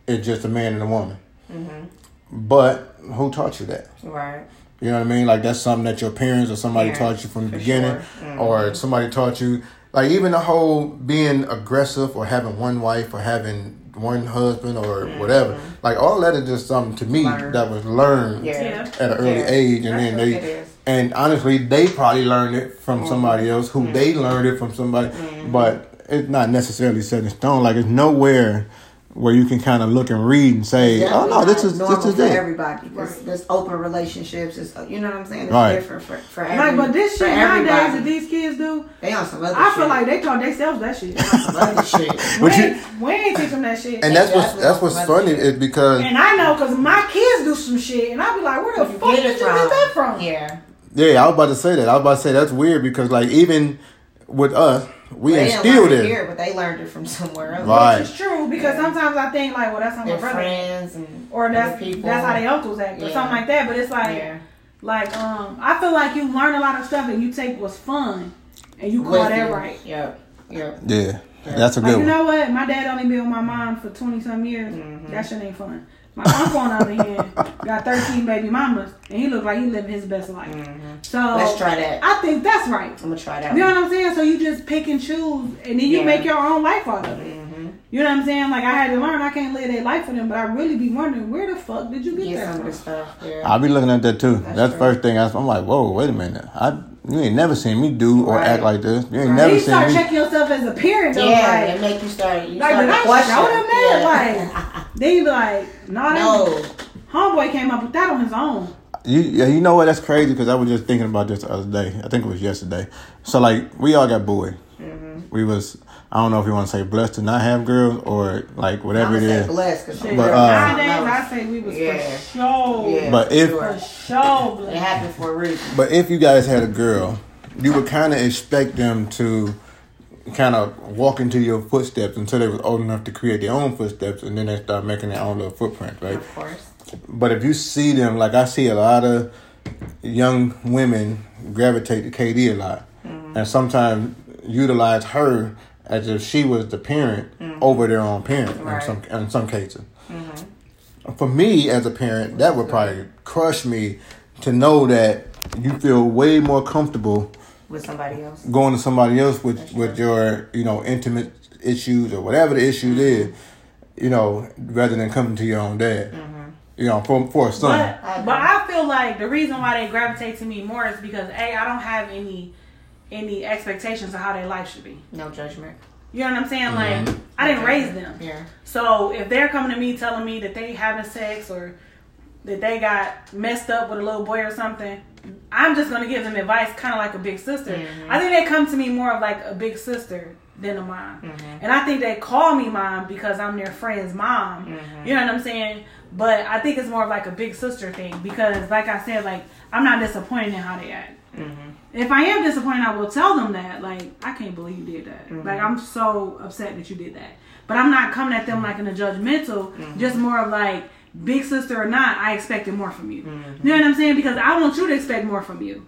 is just a man and a woman, Mm-hmm. but who taught you that? Right. You know what I mean? Like that's something that your parents or somebody Yeah, taught you from the beginning, sure. Mm-hmm. or somebody taught you. Like even the whole being aggressive or having one wife or having one husband or whatever. Like all that is just something to me Mm-hmm. Learned. that was learned Yeah. Yeah. at an early Yeah. age, and That's then they and honestly, they probably learned it from Mm-hmm. somebody else who they learned it from somebody, but it's not necessarily set in stone. Like it's nowhere where you can kind of look and read and say, "Oh no, this is normal this is for it." everybody. This, this open relationships is, you know what I'm saying? It's Right. different for for every, Like, but this shit nowadays that these kids do, they on some other I shit. feel like they taught themselves that shit. some other *laughs* shit. we, you- ain't, we ain't teach them that shit. And that's what's that's what's funny is because And I know because my kids do some shit, and I be like, where the you fuck get did it you get that from? Yeah. yeah, I was about to say that. I was about to say that's weird because like even with us, we They didn't instilled it it. here, but they learned it from somewhere else. Right. Which is true because Yeah. sometimes I think like, well, that's how my Their brother, friends and or that's people. that's how they uncles act, or something like that. But it's like, Yeah. like um, I feel like you learn a lot of stuff and you take what's fun, and you call With that you. right. Yep. Yep. Yeah, that's a Like good you know what? My dad only been with my mom for twenty some years. Mm-hmm. That shit ain't fun. My uncle on the other hand got thirteen baby mamas, and he looked like he living his best life. So Mm-hmm. Let's try that. I think that's right. I'm gonna try that. You know one. what I'm saying? So you just pick and choose, and then you Yeah. make your own life out of it. Mm-hmm. You know what I'm saying? Like I had to learn, I can't live that life for them, but I really be wondering where the fuck did you get Get that some of the stuff. Yeah. I'll be looking at that too. That's, That's the first thing I, I'm like, whoa, wait a minute. I you ain't never seen me do or Right. act like this. You ain't Right. Never you seen start me. checking yourself as a parent, though. yeah, like, it make you start. You like start did I question. show them that? Yeah. Like, *laughs* then you be like, no, that no. homeboy came up with that on his own. You, yeah, you know what? That's crazy because I was just thinking about this the other day. I think it was yesterday. So like, we all got bullied. Mm-hmm. We was I don't know if you want to say blessed to not have girls or like whatever it I'm gonna is. blessed because But, uh, nowadays I say we was Yeah. for sure, Yeah. But if- for sure. it happened for a reason. But if you guys had a girl, you would kind of expect them to kind of walk into your footsteps until they was old enough to create their own footsteps, and then they start making their own little footprint, right? Of course. But if you see them, like I see a lot of young women gravitate to KD a lot, mm-hmm. and sometimes utilize her as if she was the parent mm-hmm. over their own parent Right. in some in some cases. Mm-hmm. For me as a parent, that would probably crush me to know that you feel way more comfortable With somebody else. going to somebody else with with your you know intimate issues or whatever the issue is, you know, rather than coming to your own dad. You know, for for a son. But, I but. I feel like the reason why they gravitate to me more is because a I don't have any any expectations of how their life should be. No judgment. You know what I'm saying? Mm-hmm. Like I didn't raise them. Yeah. So if they're coming to me telling me that they having sex or that they got messed up with a little boy or something, I'm just gonna give them advice, kind of like a big sister. Mm-hmm. I think they come to me more of like a big sister than a mom, mm-hmm. and I think they call me mom because I'm their friend's mom. Mm-hmm. You know what I'm saying? But I think it's more of like a big sister thing because, like I said, like I'm not disappointed in how they act. If I am disappointed, I will tell them that. Like, I can't believe you did that. Like, I'm so upset that you did that. But I'm not coming at them like in a judgmental, just more of like, big sister or not, I expected more from you. Mm-hmm. You know what I'm saying? Because I want you to expect more from you.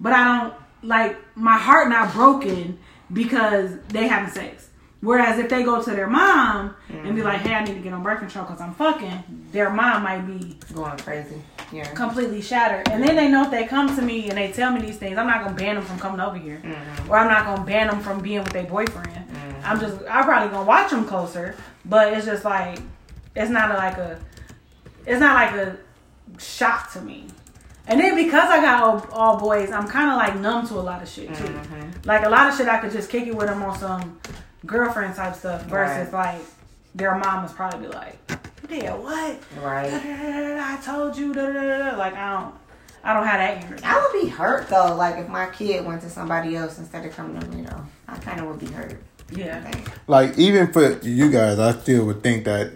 But I don't, like, my heart not broken because they having sex. Whereas if they go to their mom and be mm-hmm. like, "Hey, I need to get on birth control because I'm fucking," their mom might be Going crazy. Yeah. completely shattered. And then they know if they come to me and they tell me these things, I'm not gonna ban them from coming over here, mm-hmm. or I'm not gonna ban them from being with their boyfriend. I'm just, I'm probably gonna watch them closer, but it's just like, it's not a, like a, it's not like a shock to me. And then because I got all, all boys, I'm kind of like numb to a lot of shit too. Mm-hmm. Like a lot of shit, I could just kick it with them on some girlfriend type stuff versus like their mom was probably be like, "Yeah, what? Right. I told you." Da, da, da, da. Like I don't, I don't have that energy. I would be hurt though, like if my kid went to somebody else instead of coming to me though. I kind of would be hurt. Yeah, like even for you guys, I still would think that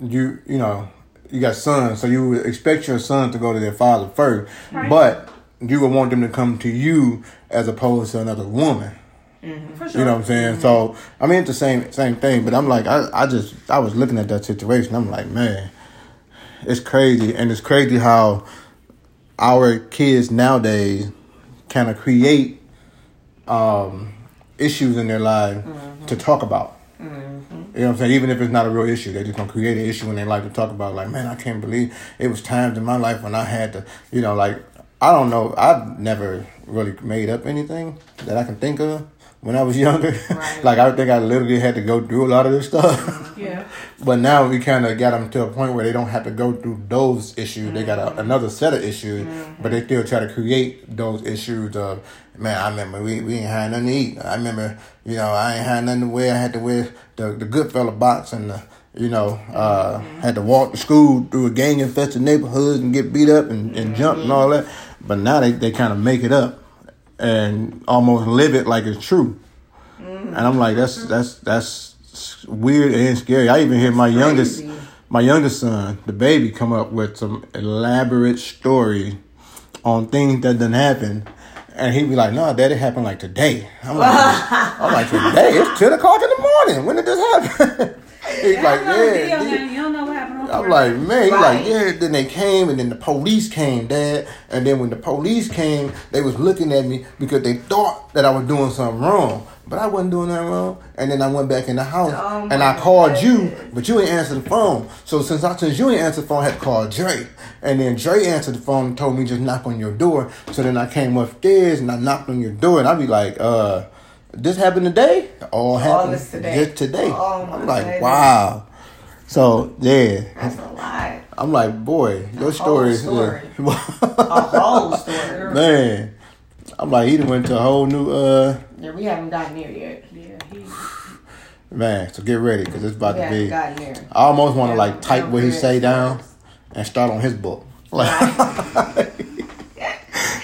you you know you got sons, so you would expect your son to go to their father first, Right. but you would want them to come to you as opposed to another woman. for sure. You know what I'm saying? So I mean, it's the same same thing. But I'm like, I, I just I was looking at that situation. I'm like, man, it's crazy, and it's crazy how our kids nowadays kind of create um, issues in their life to talk about. You know what I'm saying? Even if it's not a real issue, they're just gonna create an issue in their life to talk about. Like, man, I can't believe it was times in my life when I had to, you know, like I don't know. I've never really made up anything that I can think of when I was *laughs* younger. Right. like I think I literally had to go through a lot of this stuff. Yeah, *laughs* But now we kind of got them to a point where they don't have to go through those issues. They got a, mm-hmm. another set of issues, mm-hmm. but they still try to create those issues of, man, I remember we, we ain't had nothing to eat. I remember, you know, I ain't had nothing to wear. I had to wear the, the good fella box and the, you know, uh, had to walk to school through a gang infested neighborhood and get beat up and, and jump and all that. But now they, they kind of make it up and almost live it like it's true. And I'm like, that's that's that's weird and scary. I even hear my youngest my youngest son, the baby, come up with some elaborate story on things that didn't happen. And he'd be like, "No, Dad, it happened like today." I'm like, "I'm like *laughs* today? It's ten o'clock in the morning. When did this happen?" *laughs* He's like, I don't know the deal, "Yeah." You don't know what happened. on I'm like, man, Right. like, yeah. Then they came, and then the police came, Dad. And then when the police came, they was looking at me because they thought that I was doing something wrong, but I wasn't doing nothing wrong. And then I went back in the house, Oh, and I called you, but you ain't answered the phone. So since I since you ain't answered the phone, I had to call Dre. And then Dre answered the phone and told me just knock on your door. So then I came upstairs and I knocked on your door, and I'd be like, uh. This happened today? All happened this today. just today. Oh, I'm like, goodness. wow. So yeah, That's a lot. I'm like, boy, your whole story, story. *laughs* yeah. A whole story. man. I'm like, he done went to a whole new, uh, Yeah, we haven't gotten there yet. yeah, *sighs* he, man. So get ready, cause it's about We to haven't be. gotten there. I almost want to like type what he say down and start on his book, like *laughs*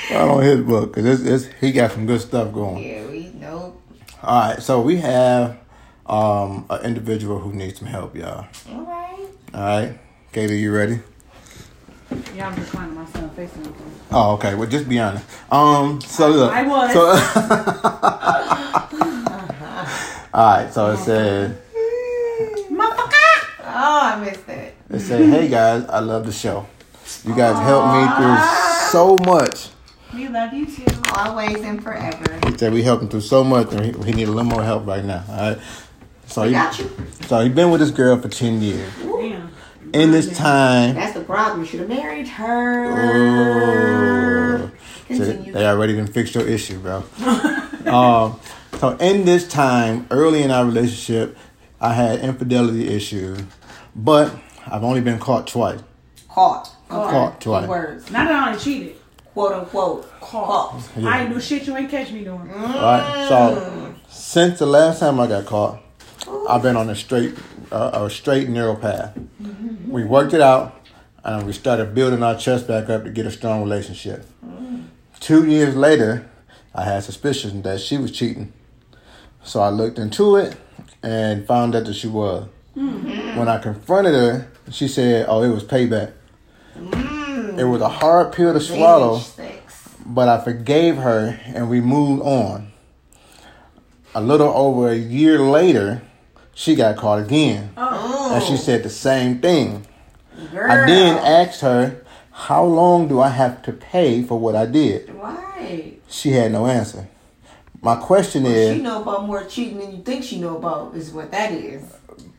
start on his book, cause it's, it's he got some good stuff going. Yeah, we know. All right, so we have um an individual who needs some help, y'all. All right. All right, Katie, you ready? yeah, I'm reclining my son facing me. Oh, okay. Well, just be honest. Um, so look. I was. So, *laughs* all right. So it said, Motherfucker! Oh, I missed that. it said, "Hey guys, I love the show. You guys helped me through so much." We love you too. Always and forever. He said we helped him through so much, and he, he need a little more help right now. All right. So he, Got you. so he been with this girl for ten years. Damn. In this time, That's the problem. You should have married oh, her. so they already done fixed your issue, bro. *laughs* um, so in this time, early in our relationship, I had infidelity issues, but I've only been caught twice. Caught. Caught twice. Key words. Not that I only cheated. Quote unquote. Caught. Yeah. I ain't do shit you ain't catch me doing. Right. So since the last time I got caught, I've been on a straight, uh, a straight narrow path. We worked it out, and we started building our trust back up to get a strong relationship. Two years later, I had suspicion that she was cheating, so I looked into it and found out that she was. When I confronted her, she said, "Oh, it was payback." It was a hard pill to swallow but I forgave her and we moved on. A little over a year later, she got caught again. Oh. And she said the same thing. Girl. I then asked her, How long do I have to pay for what I did? Right. She had no answer. My question She is, She know about more cheating than you think she know about. Is what that is.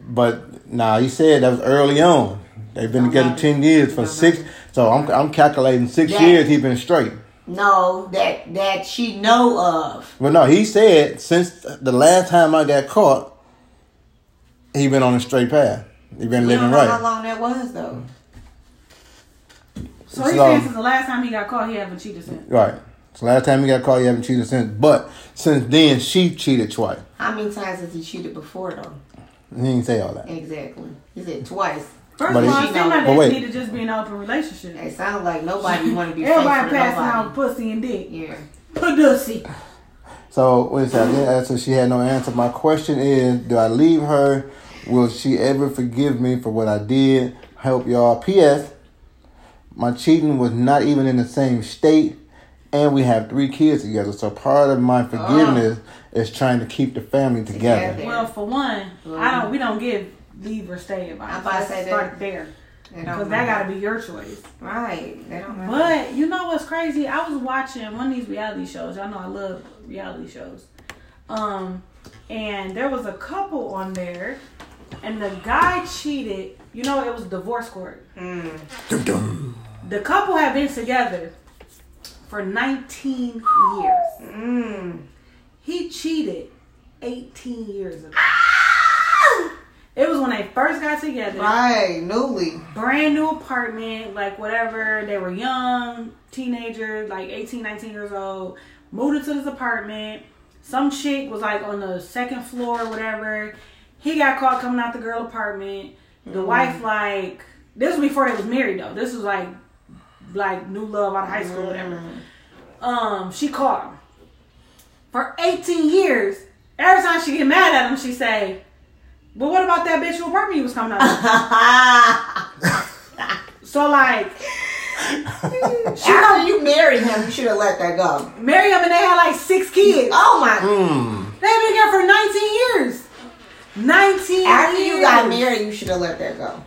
but now nah, he said that was early on. They've been Don't together ten years for six. So I'm I'm calculating six Yeah. years. He been straight. No, that that she know of. Well, no, he said since the last time I got caught, he been on a straight path. He been We living don't know how long that was though. So he's So- saying since the last time he got caught, he haven't cheated since. Right. So last time he got caught, he haven't cheated since. But since then, she cheated twice. How many times has he cheated before though? He didn't say all that. Exactly. He said twice. First But of all, it She seems know- like But they wait. need to just be in an open relationship. It sounds like nobody want to be *laughs* Everybody to passing out pussy and dick. Yeah. Pussy. So wait a second. I didn't answer. She had no answer. My question is: Do I leave her? Will she ever forgive me for what I did? Help y'all. P.S. My cheating was not even in the same state, and we have three kids together. So part of my ah. forgiveness is trying to keep the family together. Together. Well, for one, I don't. We don't give leave or stay advice. I'm about to say start that. there because that got to be your choice. right. They don't matter. But you know what's crazy? I was watching one of these reality shows. Y'all know I love reality shows. Um, and there was a couple on there, and the guy cheated. You know, it was divorce court. Mm. The couple had been together for 19 years. Mm. He cheated 18 years ago. It was when they first got together. Right. Newly. brand new apartment, like whatever. They were young, teenagers, like 18, 19 years old. Moved into this apartment. Some chick was like on the second floor, whatever. He got caught coming out the girl apartment. The wife, like, this was before they was married though. This was like, like new love out of high school, whatever. Um, she caught him for 18 years. Every time she get mad at him, she say, "But what about that bitch who apartment you was coming out?" of?" *laughs* So like, After you married him, you should have let that go. marry him and they had like six kids. Oh my! Mm. They've been together for 19 years. 19 After years. you got married, you should have let that go.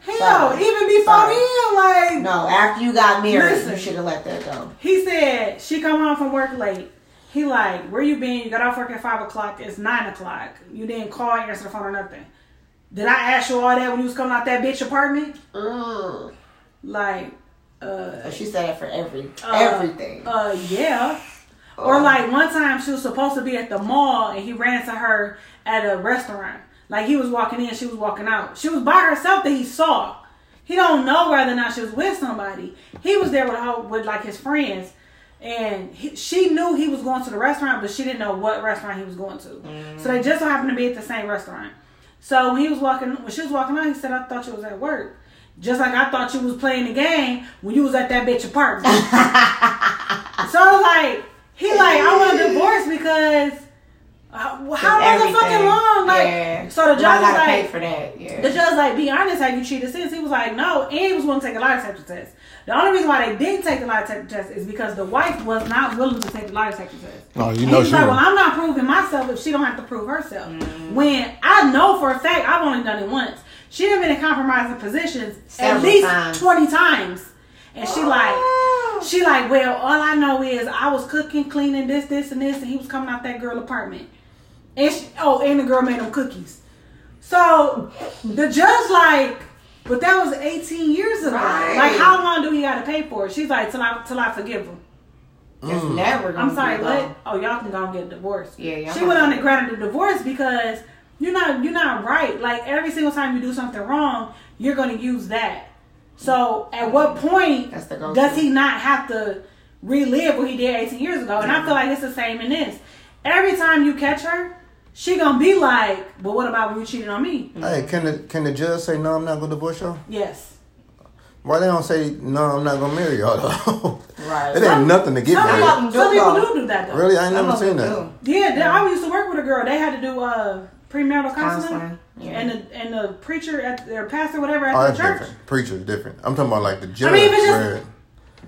Hell, Sorry. even before Sorry. then, like, No, after you got married, Listen. you should have let that go. he said she come home from work late. He like, where you been? You got off work at 5 o'clock. It's 9 o'clock. You didn't call, answer the phone or nothing. Did I ask you all that when you was coming out that bitch apartment? Mm. Like, uh, she said that for every Uh, everything. Uh, yeah. Or Oh. like one time she was supposed to be at the mall and he ran to her at a restaurant. Like he was walking in, she was walking out. She was by herself that he saw. He don't know whether or not she was with somebody. He was there with her, with like his friends, and he, she knew he was going to the restaurant, but she didn't know what restaurant he was going to. So they just so happened to be at the same restaurant. So when he was walking, when she was walking out, he said, "I thought you was at work." Just like I thought you was playing the game when you was at that bitch apartment. *laughs* so like he like I want a divorce because uh, how Everything. motherfucking long? Like yeah. so the judge was like for that. Yeah. the judge like be honest have you cheated since he was like no and he was willing to take a lie detector test. The only reason why they didn't take the lie detector test is because the wife was not willing to take the lie detector test. Oh, you And know he's she like, well. I'm not proving myself if she don't have to prove herself. When I know for a fact, I've only done it once. She done been in compromising positions at least times. twenty times, and she oh. like, Oh. she like, well, all I know is I was cooking, cleaning this, this, and this, and he was coming out that girl apartment, and she, oh, and the girl made him cookies. So the judge like, but that was 18 years ago. Right. Like, how long do he got to pay for it? She's like, till I till I forgive him. It's mm. never gonna I'm sorry, be what? Oh, y'all can go and get a divorce. Yeah, y'all She went on and granted a divorce because you're not you're not right. Like every single time you do something wrong, you're gonna use that. So at what point That's the does he not have to relive what he did 18 years ago? And I feel like it's the same in this. Every time you catch her, she gonna be like, "But what about when you cheated on me?" Hey, can the can the judge say no? I'm not gonna divorce y'all. Yes. Why they don't say no? I'm not gonna marry y'all *laughs* though. Right. it ain't nothing to get Some, married. of them people, some do, people do do that though. Really, I ain't Some never seen them that. Yeah, they, I used to work with a girl. They had to do uh, premarital counseling, Counseling, yeah. and the and the preacher at their pastor, whatever, at Oh, the that's church. different. Preacher's different. I'm talking about like the judge. mean, if it's just- where-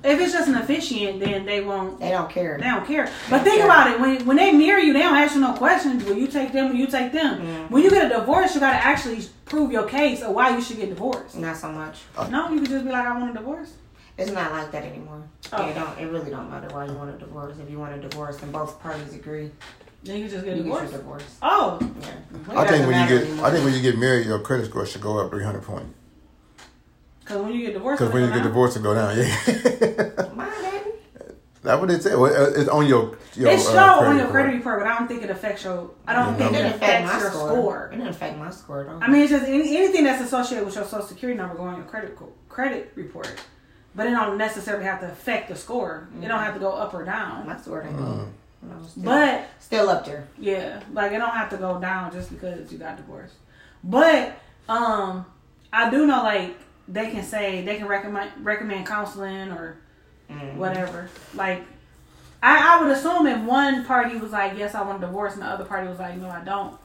If it's just an officiant, then they won't. They don't care. They don't care. But think about it. When when they marry you, they don't ask you no questions. Will you take them? Will you take them? Mm-hmm. When you get a divorce, you got to actually prove your case of why you should get divorced. Not so much. No, you could just be like, I want a divorce. It's not like that anymore. Oh. It don't. It really don't matter why you want a divorce. If you want a divorce and both parties agree, Then you just get you get divorced. your divorce. Oh, Yeah. I think when you get, anymore. I think when you get married, your credit score should go up three hundred points. because when you get divorced, Because when you they get go down. divorced, it go down. Yeah, Mine didn't. that's what it said. Well, uh, It's on your your It uh, show on your credit report, but I don't think it affects your. I don't Yeah, think It it affects my your score. score. It didn't affect my score though. I mean, it's just any, anything that's associated with your social security number going on your credit credit report, but it don't necessarily have to affect the score. It don't have to go up or down. my score didn't Mm. Still, But still up there. yeah, like it don't have to go down just because you got divorced. But um, I do know like they can say they can recommend recommend counseling or Mm. whatever. Like I, I would assume if one party was like, "Yes, I want a divorce," and the other party was like, "No, I don't,"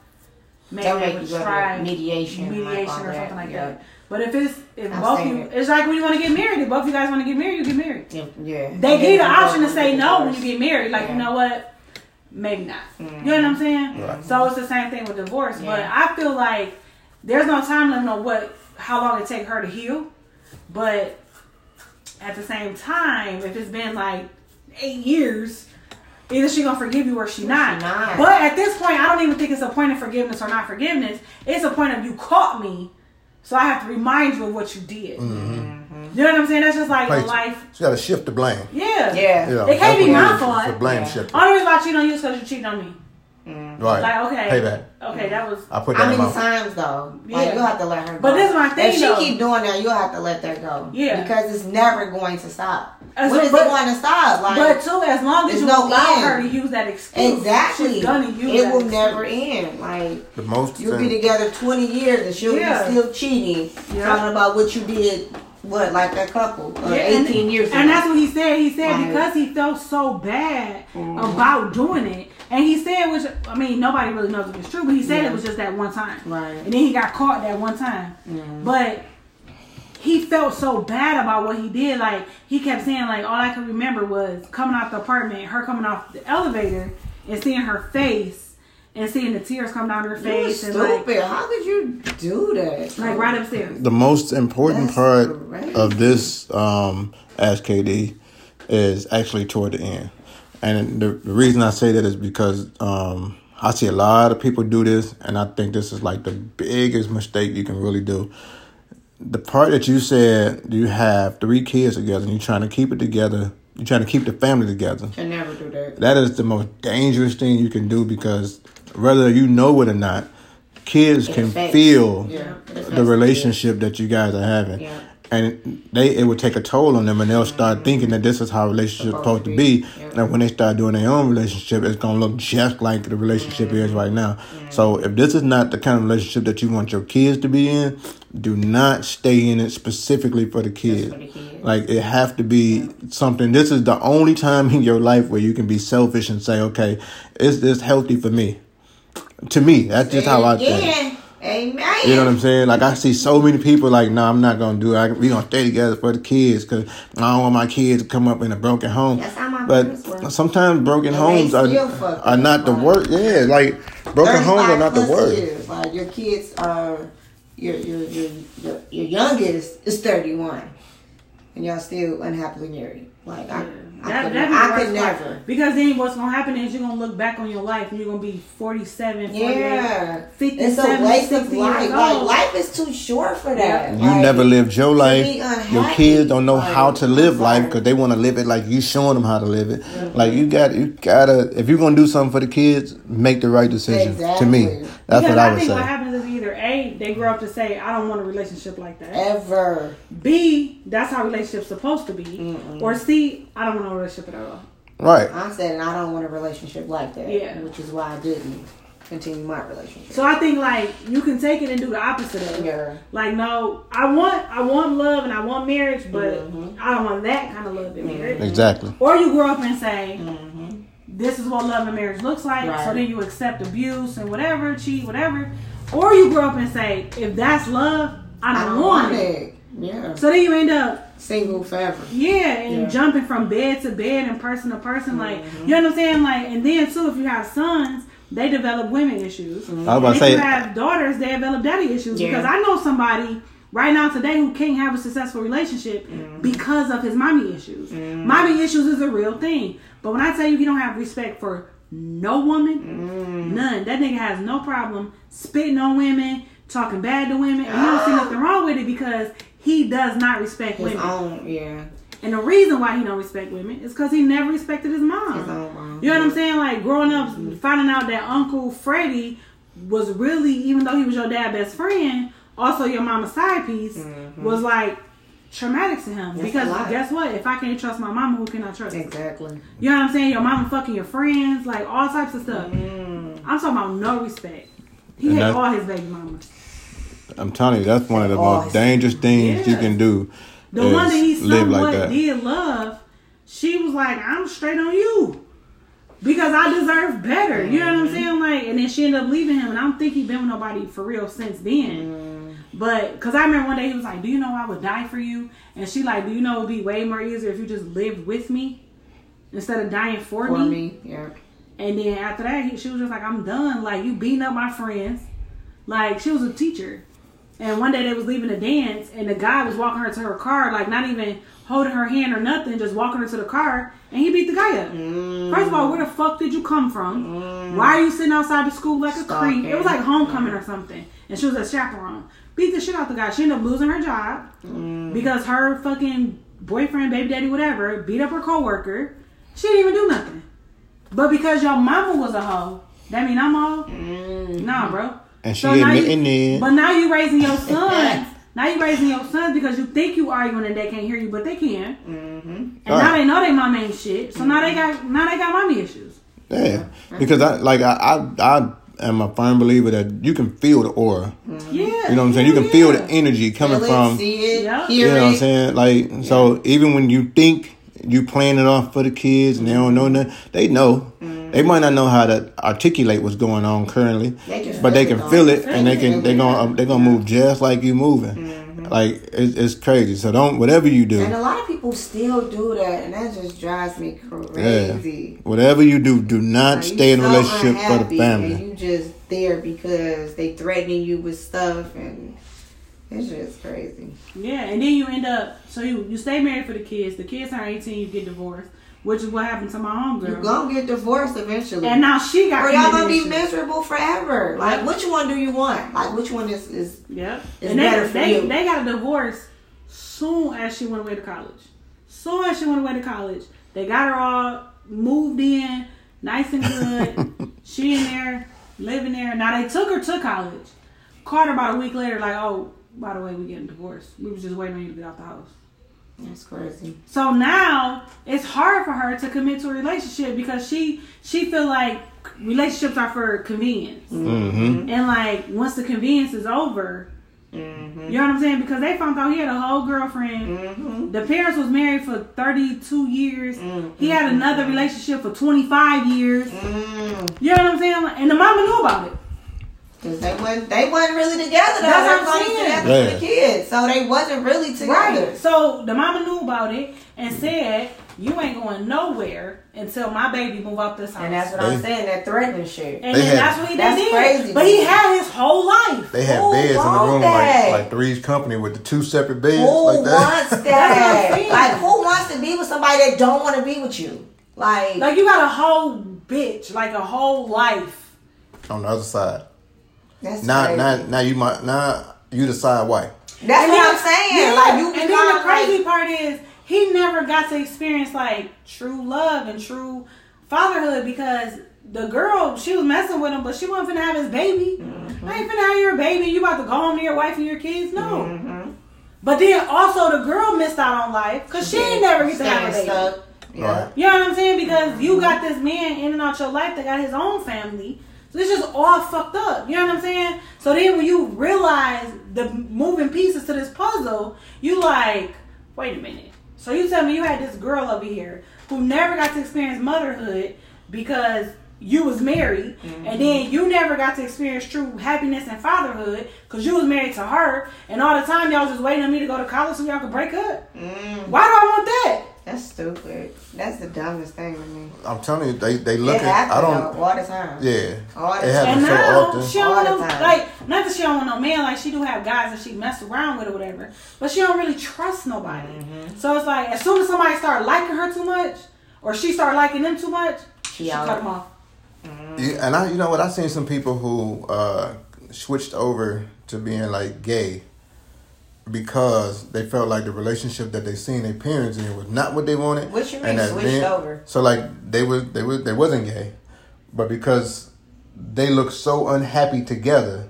maybe they would you go to try mediation, mediation like or something like yeah. that. But if it's if I've both you, it. it's like when you want to get married. If both you guys want to get married, you get married. Yeah, yeah. They And give you the option to say no when you get married. Like Yeah. you know what, maybe not. Mhm. You know what I'm saying? Right. So it's the same thing with divorce. But I feel like there's no time limit on what how long it take her to heal. But at the same time, if it's been like eight years, either she gonna forgive you or she not. not. But at this point, I don't even think it's a point of forgiveness or not forgiveness. It's a point of you caught me, so I have to remind you of what you did. Mm-hmm. Mm-hmm. You know what I'm saying? That's just like Right. life. She got to shift the blame. Yeah. Yeah. Yeah, It can't that's be my fault. It's a blame Yeah. shift. Only reason why I cheat on you is because you cheated on me. Right. Like okay, Payback. Okay, that was. I put How that in many my. times though? Like Yeah. you'll have to let her go. But this is my thing, If she though. keep doing that, you'll have to let that go. Yeah. Because it's never going to stop. As when a- is but- it going to stop? Like But too, as long as you no allow end. her to use that excuse, exactly. she's gonna use it that will excuse. never end. Like The most you'll thing- be together twenty years and she'll Yeah. be still cheating, Yeah. talking about what you did. What like that couple uh, Yeah, and- eighteen years ago. And that's what he said. He said Right. because he felt so bad Mhm. about doing it, and he said, which I mean, nobody really knows if it's true, but he said Yeah. it was just that one time, right. and then he got caught that one time. Mhm. But he felt so bad about what he did. Like he kept saying, like all I could remember was coming out the apartment, her coming off the elevator, and seeing her face, and seeing the tears come down her You're face, and like stupid. How could you do that? like right upstairs. the most important That's part crazy. of this um ask KD is actually toward the end. And the, the reason I say that is because um I see a lot of people do this and I think this is like the biggest mistake you can really do. The part that you said you have three kids together and you're trying to keep it together, you're trying to keep the family together. Can never do that. That is the most dangerous thing you can do because whether you know it or not, kids It can affects- feel yeah, the relationship that you guys are having. Yeah. And they it would take a toll on them and they'll start thinking that this is how relationships supposed to be. Yeah. And when they start doing their own relationship, it's gonna look just like the relationship is right now. So if this is not the kind of relationship that you want your kids to be in, do not stay in it specifically for the kids. for the kids. Like it have to be something. This is the only time in your life where you can be selfish and say, "Okay, is this healthy for me?" To me, that's just how I think. Amen. You know what I'm saying? Like I see so many people like, "No, I'm not gonna do it. I, we gonna stay together for the kids because I don't want my kids to come up in a broken home." That's how my But were. sometimes broken And homes are are not the worst. Yeah, like broken homes are not the worst. Years. Like your kids are, your your your your, your youngest is 31, and y'all still unhappily married. Like I That, could, that'd be I could worst part. never. Because then what's gonna happen is you're gonna look back on your life and you're gonna be 47, 48, Yeah, 50, it's a waste of 60 life. years Like life is too short for that. You Like, never lived your life. be Your kids don't know like, how to live life because they want to live it like you showing them how to live it. Like you got, you gotta. If you're gonna do something for the kids, make the right decision. To me, that's because what I would think say. what happens is either A, they grow up to say, I don't want a relationship like that. ever. B, that's how relationships supposed to be. Or C, I don't want a relationship at all. Right. I said, and I don't want a relationship like that. Yeah. which is why I didn't continue my relationship. So I think like you can take it and do the opposite of it. Yeah. Like no, I want I want love and I want marriage, but Mhm. I don't want that kind of love and marriage. Exactly. Or you grow up and say, Mm-hmm. this is what love and marriage looks like. Right. So then you accept abuse and whatever, cheat, whatever. Or you grow up and say, if that's love, I don't, I don't want want it. it. Yeah. So then you end up, Single forever. yeah, and Yeah. jumping from bed to bed and person to person. Like, Mm-hmm. you know what I'm saying? Like, and then too, if you have sons, they develop women issues. I was about And to if you have daughters, they develop daddy issues. Yeah. Because I know somebody right now today who can't have a successful relationship Mm-hmm. because of his mommy issues. Mommy issues is a real thing. But when I tell you he don't have respect for no woman, Mm. none. That nigga has no problem spitting on women, talking bad to women, and you don't see nothing wrong with it because he does not respect His women. own, yeah. And the reason why he don't respect women is because he never respected his mom. His own mom. You know what I'm saying? Like growing up, finding out that Uncle Freddie was really, even though he was your dad's best friend, also your mama's side piece, was like traumatic to him. That's because a guess what? If I can't trust my mama, who can I trust? Exactly. You know what I'm saying? Your mama fucking your friends, like all types of stuff. Mm. I'm talking about no respect. He And had that- all his baby mamas. I'm telling you, that's one of the most dangerous things you can do. The is one that he live somewhat like that. did love, she was like, I'm straight on you. Because I deserve better. You know what Mm-hmm. I'm saying? Like, and then she ended up leaving him, and I don't think he's been with nobody for real since then. Mm. But because I remember one day he was like, "Do you know I would die for you?" And she like, "Do you know it would be way more easier if you just lived with me instead of dying for, For me?" me, yeah. And then after that, he, she was just like, "I'm done. Like you beating up my friends." Like she was a teacher, and one day they was leaving a dance, and the guy was walking her to her car, like not even holding her hand or nothing, just walking her to the car, and he beat the guy up. Mm. First of all, where the fuck did you come from? Why are you sitting outside the school like a creep? It was like homecoming or something, and she was a chaperone. Beat the shit out the guy. She ended up losing her job Mm. because her fucking boyfriend, baby daddy, whatever, beat up her coworker. She didn't even do nothing. But because your mama was a hoe, that mean I'm a hoe? Mm. Nah, bro. And she So now admitting you, it. But now you raising your *laughs* sons. now you raising your sons because you think you arguing and they can't hear you, but they can. Mm-hmm. And now Right. they know they mama ain't shit. So now they got now they got mommy issues. Yeah, because I like I, I I am a firm believer that you can feel the aura. Mm-hmm. Yeah. You know what I'm saying? You can feel the energy coming Feel it, from. see it, Yeah. hear You know what I'm saying? Like so, even when you think you playing it off for the kids and they don't know mm-hmm. nothing, they know. Mm-hmm. They might not know how to articulate what's going on currently, They but they can feel though. it and they can they're gonna um, they're gonna move just like you moving. Like it's, it's crazy. So don't whatever you do, And a lot of people still do that, and that just drives me crazy. Yeah. whatever you do, do not Like, stay in a so relationship for the family. And you just there because they threatening you with stuff, and it's just crazy. Yeah, and then you end up so you you stay married for the kids. The kids are eighteen, you get divorced, which is what happened to my You homegirl. gonna get divorced eventually. And now she got or y'all gonna be issues. miserable forever. Like, which one do you want? Like, which one is is Yep. It's and they, better for they, you. they got a divorce soon as she went away to college. Soon as she went away to college, they got her all moved in, nice and good. *laughs* she in there, living there. Now they took her to college. Called her about a week later, like, oh, by the way, we getting divorced. We was just waiting on you to get out the house. That's crazy. So now it's hard for her to commit to a relationship because she she feel like relationships are for convenience. hmm And like once the convenience is over, Mm-hmm. you know what I'm saying? Because they found out he had a whole girlfriend. Mm-hmm. The parents was married for 32 years. Mhm. He had another relationship for 25 years. Mm. You know what I'm saying? And the mama knew about it. Cause they wasn't they wasn't really together. Though. That's what I'm was only saying. together for Yeah. the kids, so they wasn't really together. Right. So the mama knew about it and said, "You ain't going nowhere until my baby move out this house." And that's what I'm saying. That threatening shit. And They then had- that's what he That's did. crazy, But he had his whole life. They had Who beds in the room that? like like Three's Company with the two separate beds Who like that. wants *laughs* that? what I'm saying. like, who wants to be with somebody that don't want to be with you? Like, Like you got a whole bitch, like a whole life. On the other side, that's now crazy. now now you might now you decide why. That's And what then- I'm saying. yeah, Like, you and then the crazy like, part is he never got to experience like true love and true fatherhood because the girl she was messing with him, but she wasn't finna have his baby. Mm-hmm. I ain't finna have your baby. You about to go home to your wife and your kids? No. Mhm. But then also the girl missed out on life because she ain't never get to have a Staying baby. stuck. Yeah. Right. You know what I'm saying? Because you got this man in and out your life that got his own family. So it's just all fucked up. You know what I'm saying? So then when you realize the moving pieces to this puzzle, you like, wait a minute. So you tell me you had this girl over here who never got to experience motherhood because you was married, and then you never got to experience true happiness and fatherhood because you was married to her, and all the time y'all was just waiting on me to go to college so y'all could break up. Mm. Why do I want that? That's stupid. That's the dumbest thing to me. I'm telling you, they they look it at. I don't. though, all the time. Yeah, All the it time. happens And so now often. she don't All want the time. like not that she don't want no man, like she do have guys that she mess around with or whatever, but she don't really trust nobody. Mm-hmm. So it's like as soon as somebody start liking her too much, or she start liking them too much, she, She cut them off. Yeah, and I, you know what? I've seen some people who uh, switched over to being like gay because they felt like the relationship that they seen their parents in was not what they wanted. What you mean and switched then- over? So like they was they was they wasn't gay, but because they look so unhappy together.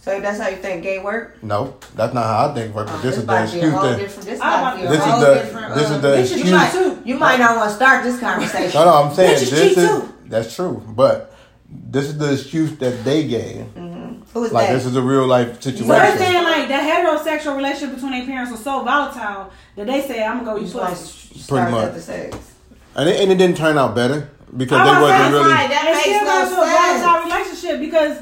So that's how you think gay work? No, that's not how I think. But Oh, this is the about to be a excuse that. different. This, I'm about about to be to- a This is the- different. this is uh, the Bitches excuse. cheat too. You might not want to start this conversation. No, no, I'm saying Bitches this is too. that's true, but this is the excuse that they gave. Who is Like that? this is a real life situation. So they're saying like the heterosexual relationship between their parents was so volatile that they say I'm gonna go you use just pussy. to Pretty much. the sex. And it, and it didn't turn out better because I'm they wasn't really. right. That It makes still no to a sense. volatile relationship because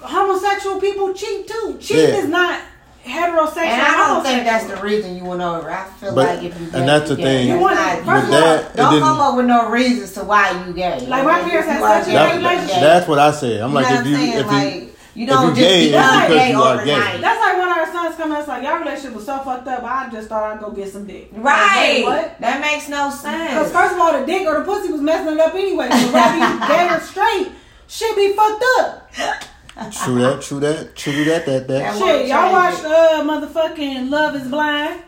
homosexual people cheat too. Cheating Yeah. is not heterosexual. And I don't think that's the reason you went over. I feel But- like if you gay, and that's the thing. You want- not- first With of all, don't come up with no reasons to why you gay. Like, my parents you had such a great relationship. that's what I said. I'm You like, if you if you like, you don't you just gay, become it's because gay you are gay. overnight. That's like when our sons come out, it's like, y'all relationship was so fucked up, I just thought I'd go get some dick. Right. wait, what? That makes no sense. Because first of all, the dick or the pussy was messing it up anyway. So whether *laughs* you gay or straight, shit be fucked up. true that, true that, true that, that that. That Shit, y'all change watched uh motherfucking Love Is Blind,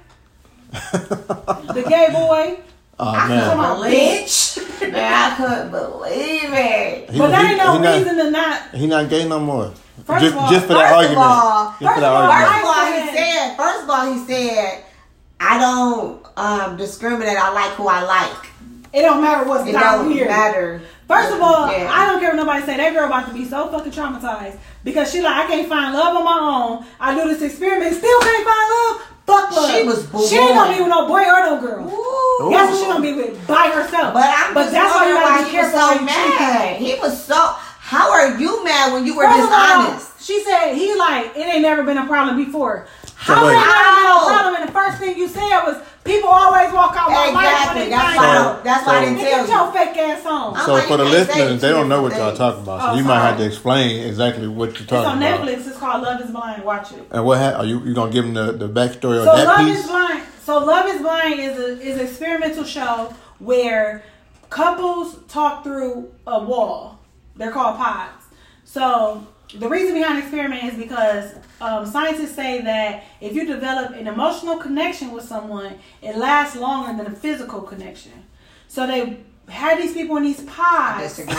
the gay boy. *laughs* oh I man, Come on. couldn't believe, man, I couldn't believe it. He- But that he- ain't no he not- reason to not. He not gay no more. First just, of all- just for that First of argument. all- just for first that of all, First argument. of all, he said- said. First of all, he said, "I don't um, discriminate. I like who I like. It don't matter what's It down don't here. matter." First of all, Yeah. I don't care what nobody say. That girl about to be so fucking traumatized because she like I can't find love on my own. I do this experiment, still can't find love. Fuck love. She was She ain't gonna be with no boy or no girl. Ooh. That's what she gonna be with by herself. But I'm but just that's why you wondering gotta why be he was careful so you treat mad. He was so. How are you mad when you were First of all, dishonest? She said he like it ain't never been a problem before. How So it wait. ain't never been a problem? And the first thing you said was people always walk out my life when Exactly. they That's find why. out. that's why I didn't Get tell your fake ass on. So like, for the you can't say listeners, they don't know what y'all talking about. So Oh, you might have to explain exactly what you're talking It's talking on about. Netflix. It's called Love Is Blind. Watch it. And what ha- are you you gonna give them the, the backstory of So that Love piece? Is Blind. So Love Is Blind is a is an experimental show where couples talk through a wall. They're called pods. So the reason behind the experiment is because um, scientists say that if you develop an emotional connection with someone, it lasts longer than a physical connection. So they had these people in these pods. Disagree.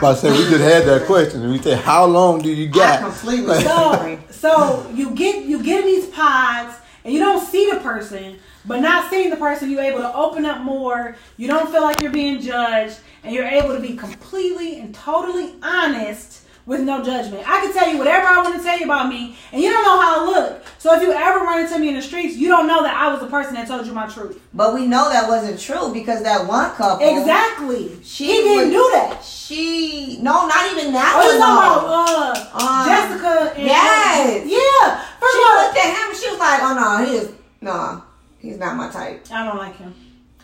But *laughs* I said we just had that question, and we said, "How long do you I got?" completely So, so you get you get in these pods and you don't see the person, but not seeing the person, you're able to open up more. You don't feel like you're being judged, and you're able to be completely and totally honest with no judgment. I can tell you whatever I want to tell you about me, and you don't know how I look. So if you ever run into me in the streets, you don't know that I was the person that told you my truth. But we know that wasn't true because that one couple. Exactly. She he didn't was- do that. She no, not even that Oh, you one. talking though. about uh, Um, Jessica? And, yes. Yeah. First She of all, looked at him and she was like, "Oh no, he is no, he's not my type. I don't like him.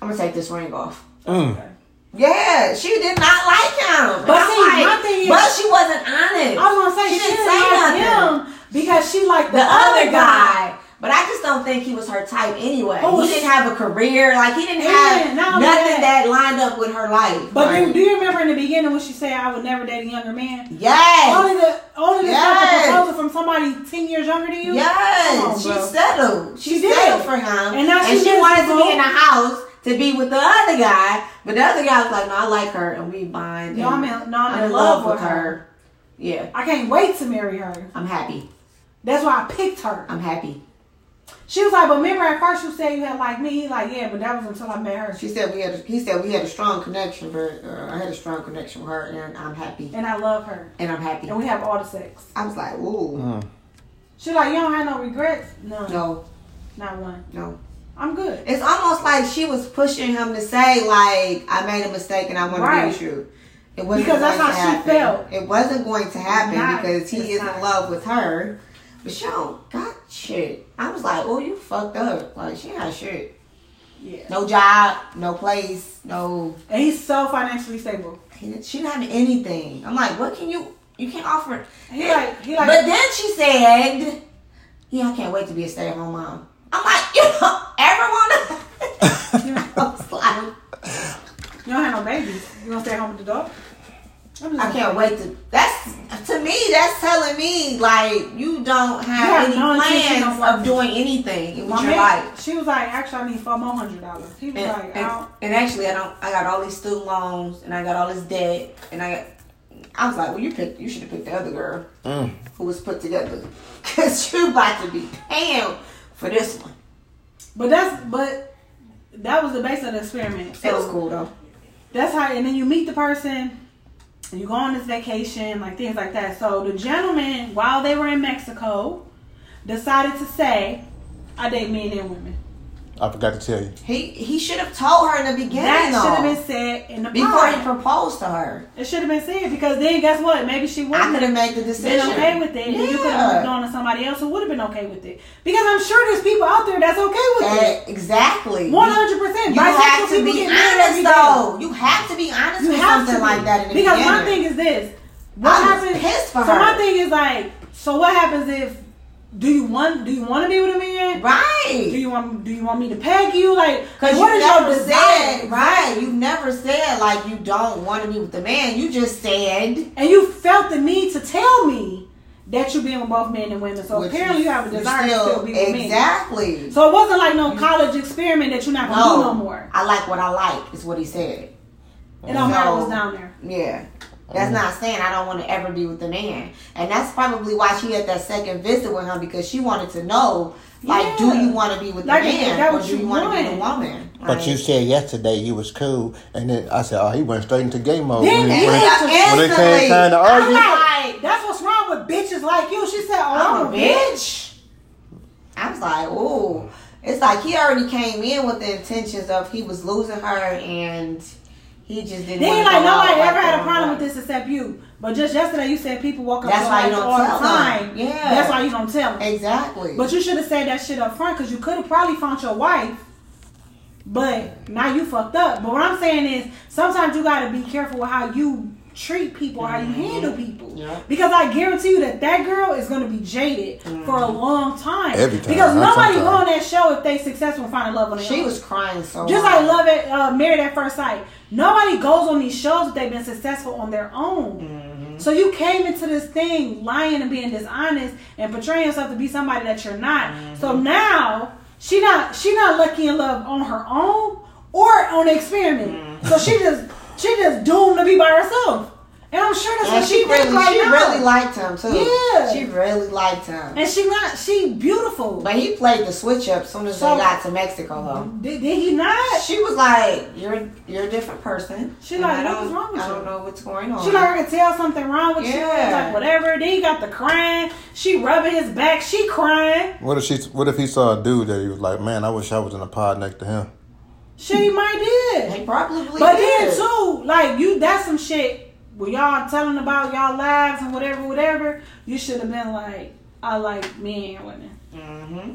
I'm gonna take this ring off." Mm. Okay. Yeah, she did not like him. But see, like, my thing is- but she wasn't honest. I was gonna say She she, didn't didn't say like nothing. him because she liked the, the other guy. But I just don't think he was her type anyway. Oh, he didn't have a career. Like he didn't Yeah, have not only nothing that. that. lined up with her life. But Like, do, do you remember in the beginning when she said I would never date a younger man? yes, Only the only the Yes. proposal from somebody ten years younger than you. yes, Come on, she bro. settled. She, She did. settled for him, And now she she wanted to be in the house to be with the other guy. But the other guy was like, "No, I like her, and we bind." No, and I'm in, no, I'm in love, with her. Yeah, I can't wait to marry her. I'm happy. That's why I picked her. I'm happy. She was like, but remember at first you said you had like me. He like, yeah, but that was until I met her. She said we had. A, he said we had a strong connection, but uh, I had a strong connection with her, and I'm happy. and I love her, And I'm happy. and we have all the sex. I was like, ooh, Mm. She like, you don't have no regrets. No, no, not one. no. I'm good. It's almost like she was pushing him to say, like, I made a mistake and I want Right. to be with you. It wasn't Because that's how she felt. It wasn't going to happen Not because he is in love with her. But she don't got shit. I was like, oh, you fucked up. Like, she got shit. Yeah. No job, no place, no. And he's so financially stable. She didn't have anything. I'm like, what can you? You can't offer. He like he like. But then she said, "Yeah, I can't wait to be a stay-at-home mom." I'm like, you don't ever want to. *laughs* *laughs* I was like, you don't have no babies. You gonna stay home with the dog? I'm just I can't wait to. That's to me. That's telling me like you don't have, have any no plans of doing anything with your man, life. she was like, actually, I need four more hundred dollars. He was And, like, I and, don't. and actually, I don't. I got all these student loans, and I got all this debt, and I got. I was like, well, you picked. You should have picked the other girl Mm. who was put together, *laughs* cause you're about to be paying for this one. But that's but that was the base of the experiment. So It was cool though. That's how, and then you meet the person, and you go on this vacation, like things like that. So the gentleman, while they were in Mexico, decided to say, "I date men and women." I forgot to tell you. He he should have told her in the beginning that should have been said in the before he proposed to her. It should have been said because then guess what? Maybe she wouldn't could have have made the been decision. okay with it. and you could have moved on to somebody else who would have been okay with it. Because I'm sure there's people out there that's okay with it. Eh, exactly. One hundred percent. You have to be honest though. You have to be honest You with have something to like that in the because beginning. my thing is this. What I was happens? pissed for so her. my thing is like, so what happens if? Do you want? Do you want to be with a man? Right. Do you want? Do you want me to peg you? Like, Because what you is your never desire? said, right, you never said like you don't want to be with a man. You just said, And you felt the need to tell me that you're being with both men and women. So which apparently, you have a you desire to still be with me. Exactly. So it wasn't like no college experiment that you're not gonna do no more. I like what I like, is what he said. It don't matter So- what's down there. Yeah. That's mm. not saying I don't want to ever be with the man. And that's probably why she had that second visit with him because she wanted to know, like, Yeah. do you want to be with the Like, is man that or what do you you want to be the want? woman? But Like, you said yesterday you was cool, and then I said, oh, he went straight into game mode. Then when, he when, went when they came time to I'm argue. like, that's what's wrong with bitches like you. She said, "Oh, I'm a bitch. I was like, ooh. It's like he already came in with the intentions of he was losing her and he just didn't. Then wanna like nobody like ever had a problem with this except you. But just yesterday you said people walk up That's to why you don't all the tell them. time. Yeah. That's why you don't tell them. Exactly. But you should have said that shit up front because you could have probably found your wife. But now you fucked up. But what I'm saying is sometimes you gotta be careful with how you treat people, how you handle people. Mm-hmm. Yeah. Because I guarantee you that that girl is gonna be jaded for a long time. Every time, Because nobody go on that show if they successful and find love on their she own. was crying so Just hard. like Love at uh, Married at First Sight. Nobody goes on these shows if they've been successful on their own. Mm-hmm. So you came into this thing lying and being dishonest and portraying yourself to be somebody that you're not. So Mm-hmm. now she not she not lucky in love on her own or on the experiment. Mm-hmm. So she just she just doomed to be by herself. And I'm sure that's And what she she, really, thinks right she now. really liked him too. Yeah. she really liked him. and she not she beautiful. But he played the switch up as soon as So- they got to Mexico though. Did, did he not? She was like, "You're you're a different person." She And like, I what don't, wrong with I you? don't know what's going on. She like I can tell something wrong with you. Yeah. Like whatever. Then he got the crying. She rubbing his back. She crying. What if she? What if he saw a dude that he was like, man, I wish I was in a pod next to him. She might did. They probably But did. then too, like you, that's some shit. When y'all telling about y'all lives and whatever, whatever, you should have been like, I like men and women. hmm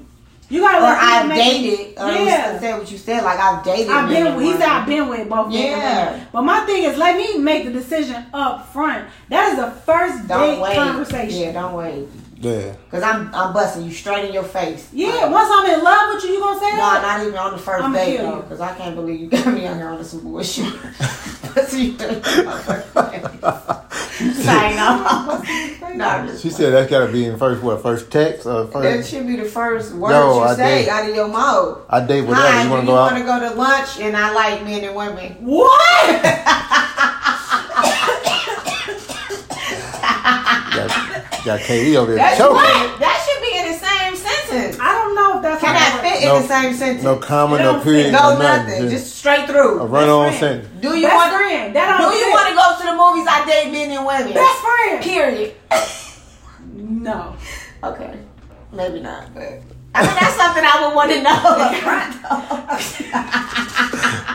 You gotta Or I've dated. Or Yeah. Say what you said. Like I've dated. I've been. and He said. I've been with both men and Yeah. But my thing is, let me make the decision up front. That is the first Don't date wait. conversation. Yeah, don't wait. Yeah. Cause I'm I'm busting you straight in your face. Yeah, Like, once I'm in love with you, you gonna say No, that? not even on the 1st date though, because I can't believe you got me out here on some bullshit. *laughs* Busting you in my first date. Sign off. No, She said that's got to be in first what? First text or That should be the first words No, you I say did. out of your mouth. I date whatever. Hi, you want do to you go want to go to lunch? And I like men and women. What? *laughs* Got, got KD over there That's choking. what? That should be in the same sentence. I don't know if that's Can how that that fit in the same sentence? No comma, no period. No, no nothing. Just straight through. a run on sentence. do you Best want? friend. That Do you want to go to the movies? I date men and women. Best friend. Period. No. Okay. Maybe not, but *laughs* I mean that's something I would want to know *laughs* up front.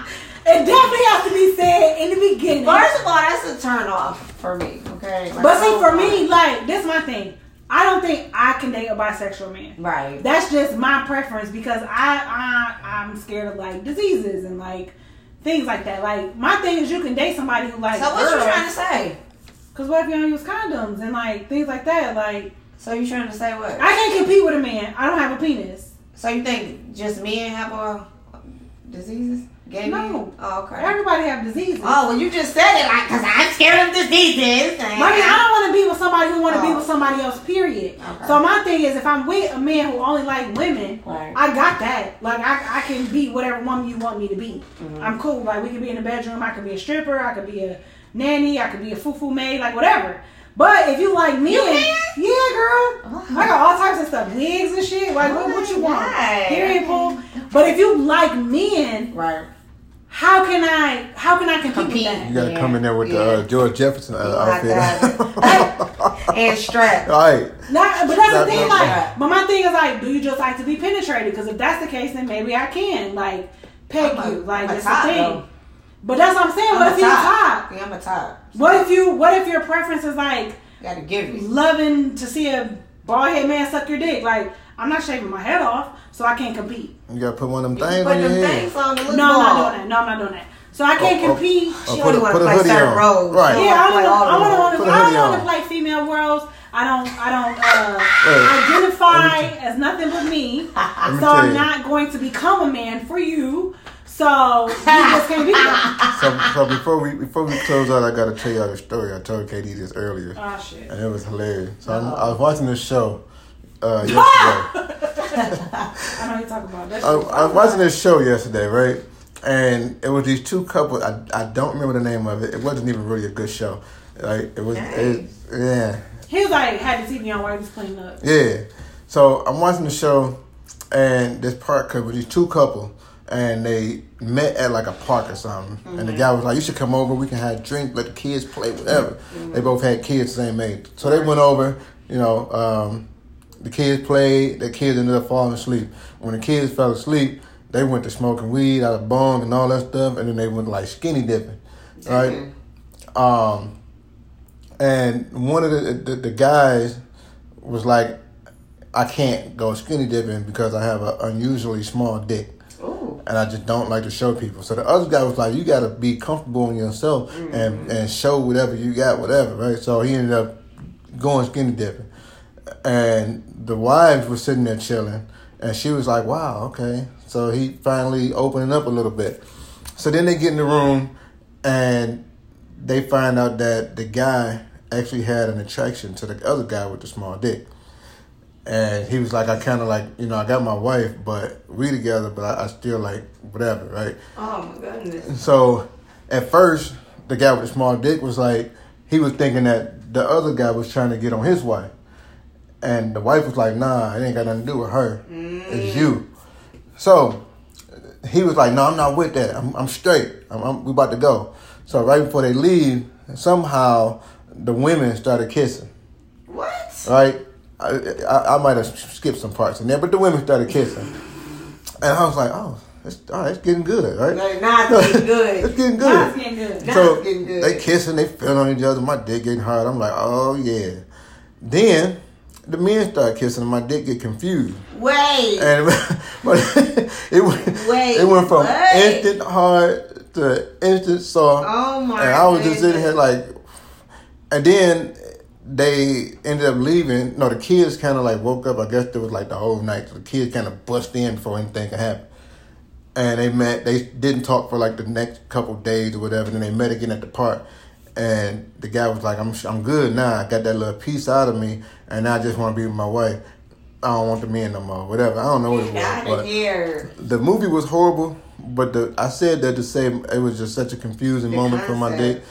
*laughs* It definitely has to be said in the beginning. First of all, that's a turn off for me. Okay. Like, but see, for me, like this, is my thing. I don't think I can date a bisexual man. Right. That's just my preference because I I I'm scared of like diseases and like things like that. Like my thing is you can date somebody who like So what you trying to say? Cause what if you don't use condoms and like things like that? Like So you trying to say what? I can't compete with a man. I don't have a penis. So you think just men have uh, diseases? Gay No. Oh, okay. Everybody have diseases. Oh, well, you just said it like, because I'm scared of diseases. I mean, I don't want to be with somebody who want to be Oh. with somebody else. Period. Okay. So my thing is, if I'm with a man who only like women, Right. I got that. Like I, I can be whatever woman you want me to be. Mm-hmm. I'm cool. Like we could be in the bedroom. I could be a stripper. I could be a nanny. I could be a foo-foo maid. Like whatever. But if you like me, You can? yeah, girl, Oh. I got all types of stuff, wigs and shit. Like what, Oh what you my want? Period. But if you like men, Right. How can I? How can I compete, Compete. You with that? gotta Yeah. come in there with the uh, George Jefferson uh, Oh my outfit. *laughs* And strap. right. Not, but that's the thing. not- Like, but my thing is like, do you just like to be penetrated? Because if that's the case, then maybe I can like peg I'm a- you. Like I'm a that's top, the thing. though. But that's what I'm saying. I'm what if you're top? Yeah, I'm a top. What if you? What if your preference is like Gotta give you. loving to see a bald head man suck your dick? Like I'm not shaving my head off, so I can't compete. You gotta put one of them Put things on your them head. things on the No, little I'm not doing that. No, I'm not doing that. So I can't Oh, oh, compete. oh, She put only want to play hoodie certain on. roles. Right. She don't Yeah, I wanna play don't, I wanna, Put a I hoodie don't want to play female roles. I don't. I don't uh, identify Let as nothing but me. *laughs* me so I'm not going to become a man for you. So you just can't be that. *laughs* So, so before we before we close out, I gotta tell y'all the story. I told Katie this earlier, Oh shit. and it was hilarious. So I'm, I was watching this show uh, *laughs* yesterday. I know you talk about that. I, I was watching this show yesterday, right? And it was these two couples. I, I don't remember the name of it. It wasn't even really a good show. Like it was, it, yeah, He was like had the TV on while he was cleaning up. yeah. So I'm watching the show, and this part with these two couple, and they met at like a park or something. And the guy was like, "You should come over. We can have a drink, let the kids play, whatever." They both had kids the same age, so they went over. You know, um, the kids played. The kids ended up falling asleep. When the kids fell asleep, they went to smoking weed out of bong and all that stuff, and then they went like skinny dipping, right? Um, and one of the, the the guys was like, "I can't go skinny dipping because I have an unusually small dick." Ooh. and I just don't like to show people. So the other guy was like, "You got to be comfortable in yourself and and show whatever you got, whatever." Right. So he ended up going skinny dipping, and the wives were sitting there chilling, and she was like, "Wow, okay." So he finally opening up a little bit. So then they get in the room, and they find out that the guy actually had an attraction to the other guy with the small dick. And he was like, I kind of like, you know, I got my wife, but we together, but I, I still like whatever, right? Oh my goodness. So at first, the guy with the small dick was like, he was thinking that the other guy was trying to get on his wife. And the wife was like, nah, it ain't got nothing to do with her. It's you. So he was like, no, I'm not with that. I'm, I'm straight. I'm, I'm, we about to go. So right before they leave, somehow the women started kissing What? right? I, I, I might have skipped some parts in there, but the women started kissing, and I was like, "Oh, it's, all right, it's getting good, right? Like, nah, it's getting *laughs* good. it's getting Now it's good." getting good. Now So it's getting good. they kissing, they feeling on each other. My dick getting hard. I'm like, "Oh yeah." Then the men start kissing, and my dick get confused, Wait. and *laughs* but it went Wait, it went from what? instant hard to instant soft. oh my And I was just sitting here like, and then they ended up leaving. No, the kids kind of like woke up. I guess it was like the whole night. So the kids kind of bust in before anything could happen. And they met. They didn't talk for like the next couple days or whatever. And Then they met again at the park. And the guy was like, "I'm I'm good now. I got that little piece out of me, and I just want to be with my wife. I don't want the men no more. Whatever. I don't know what it was, of but here. the movie was horrible, but the I said that to say it was just such a confusing The moment for my date,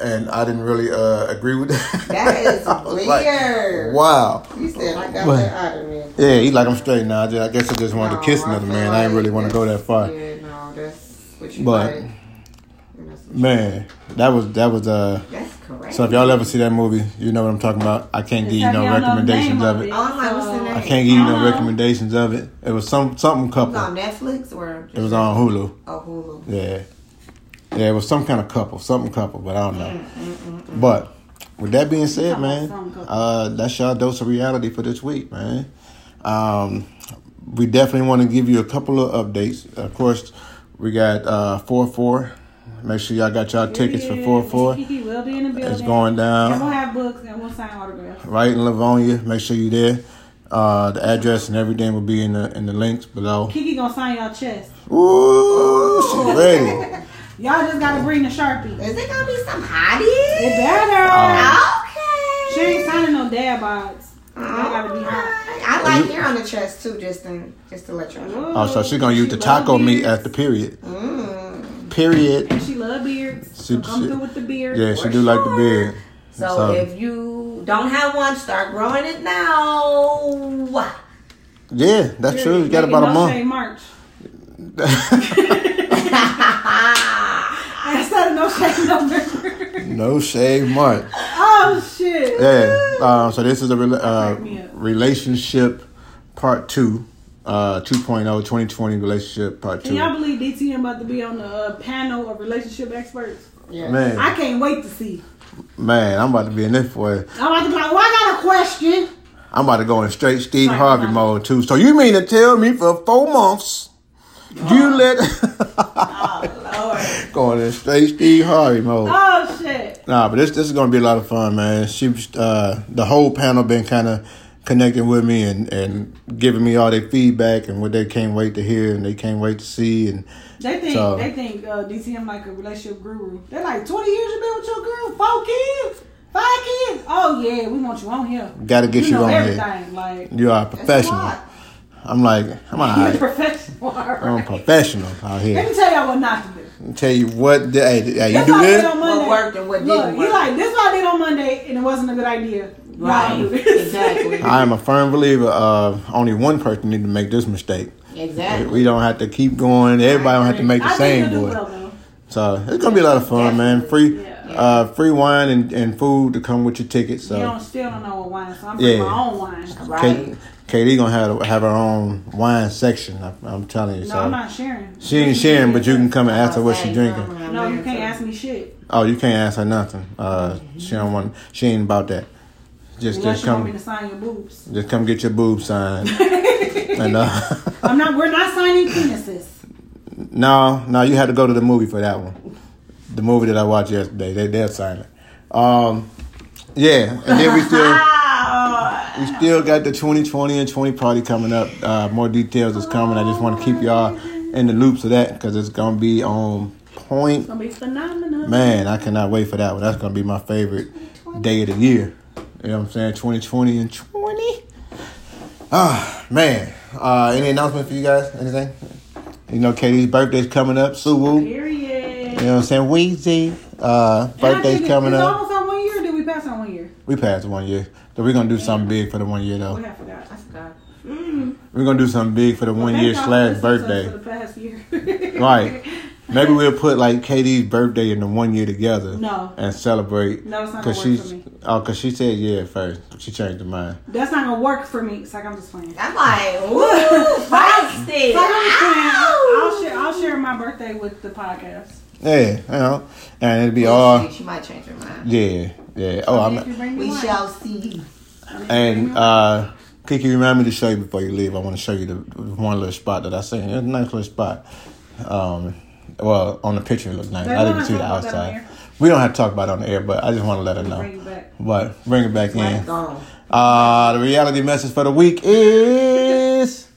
and I didn't really uh, agree with that. That is *laughs* was like, weird. wow. You said I got that out of me. Yeah, he's like I'm straight now. I, just, I guess I just wanted No, to kiss another man. I didn't really want to go that far. Yeah, no, that's what you But- like. That's what you- Man, that was that was uh. That's correct. So if y'all ever see that movie, you know what I'm talking about. I can't give you no like y'all know the recommendations of it. it. I'm like, what's the name? I can't give you no Uh-huh. recommendations of it. It was some something couple. on Netflix or It was on Hulu. Oh, Hulu. Yeah. Yeah, it was some kind of couple, something couple, but I don't know. Mm, But with that being said, man, uh, that's y'all dose of reality for this week, man. Um, we definitely want to give you a couple of updates. Of course, we got uh four four. Make sure y'all got y'all tickets for four four. Kiki will be in the building. It's going down. And we'll have books and we'll sign autographs. right in Livonia. Make sure you there. Uh, the address and everything will be in the in the links below. Kiki gonna sign y'all chest. Ooh, she *laughs* ready. Y'all just gotta bring the sharpie. Is it gonna be some hottie? It better. Uh, Okay. she ain't signing no dad bods. Y'all gotta be hot. I like hair on the chest too, just to just to let you know. Oh, so she's gonna use the taco meat at the period. Mm. Period. She love beards. She- So come she- through with the beard. Yeah, she For do like the sure. beard. So, So- if you don't have one, start growing it now. Yeah, that's true. You got about a *laughs* *laughs* no month. March. Instead of no shade November. no shave month. oh shit. Yeah. Um, so this is a rela- uh, Crack me up. relationship part two, uh, 2.0, 2020 relationship part two. Can two. y'all believe DTM about to be on the uh, panel of relationship experts? Yeah. Man, I can't wait to see. man, I'm about to be in this for it. I'm about to be like, well, I got a question. I'm about to go in straight Steve Sorry, Harvey Mama. mode too. So you mean to tell me for four months you let *laughs* *laughs* Lord. going in straight Steve Harvey mode? Oh shit. Nah, but this this is gonna be a lot of fun, man. She uh, the whole panel been kind of connecting with me and and giving me all their feedback and what they can't wait to hear and they can't wait to see and They think So- they think uh, DTM like a relationship guru. They're like 20 years you been with your girl, four kids, five kids. Oh yeah, we want you on here. got to get you, know on everything. here. Like You are a That's a professional. lot. I'm like I'm all *laughs* you're right. professional. I'm a professional out here. Let me tell y'all what not to do. Tell you what, the- hey, hey, you That's do what I did this. on What worked and what Look, didn't he work. like this. What I did on Monday, and it wasn't a good idea. Y'all Right. do this. *laughs* Exactly. I am a firm believer of only one person need to make this mistake. Exactly. We don't have to keep going. Everybody don't have to make the I same think you'll do boy. well, though. So it's gonna be a lot of fun, man. Free, Yeah. uh, free wine and, and food to come with your tickets. You So don't still don't know what wine, so I'm Yeah. bringing my own wine. Right. Kate, Katie gonna have have her own wine section. I, I'm telling you. No, so I'm not sharing. she ain't sharing, but you can come and ask her what she drinking. No, you can't ask me shit. Oh, you can't ask her nothing. Uh, she don't want. She ain't about that. Just Unless just you want me come, to sign your boobs. just come get your boobs signed. *laughs* and uh, I'm not. We're not signing penises. no, no, you had to go to the movie for that one. The movie that I watched yesterday, they they'll sign it. Um, yeah, and then we still. *laughs* We still got the 2020 and 20 party coming up. Uh, more details is coming. I just want to keep y'all in the loops of that because it's gonna be on point. It's gonna be phenomenal. Man, I cannot wait for that one. That's gonna be my favorite day of the year. You know what I'm saying? 2020 and 20. Ah, man. Uh, any announcement for you guys? Anything? You know, Katie's birthday's coming up. Suwu. Period. You know what I'm saying? Weezy. Uh, birthday's think coming it's up. almost on one year. Or did we pass on one year? We passed one year. So we're gonna do something big for the one year Oh, though. yeah, I forgot. I forgot. We're gonna do something big for the one year slash listening to us birthday. For the past year. Right. *laughs* Maybe we'll put like Katie's birthday and the one year together. No. And celebrate. No, it's not Cause gonna work for me. oh, cause she said yeah at first. She changed her mind. That's not gonna work for me. It's like I'm just playing. I'm like, *laughs* ooh, feisty. So I'm just playing. I'll, I'll share. I'll share my birthday with the podcast. Yeah, you know, and it'd be all She might change her mind. yeah, yeah. Oh, If I'm you We wine. shall see. and uh, Kiki, remind me to show you before you leave. I want to show you the one little spot that I seen. It's a nice little spot. Um, well, on the picture it looked nice. They I didn't see the have to talk about that on outside. We don't have to talk about it on the air, but I just want to let her know. Bring you back. But bring it back in. Right, gone. Uh, the reality message for the week is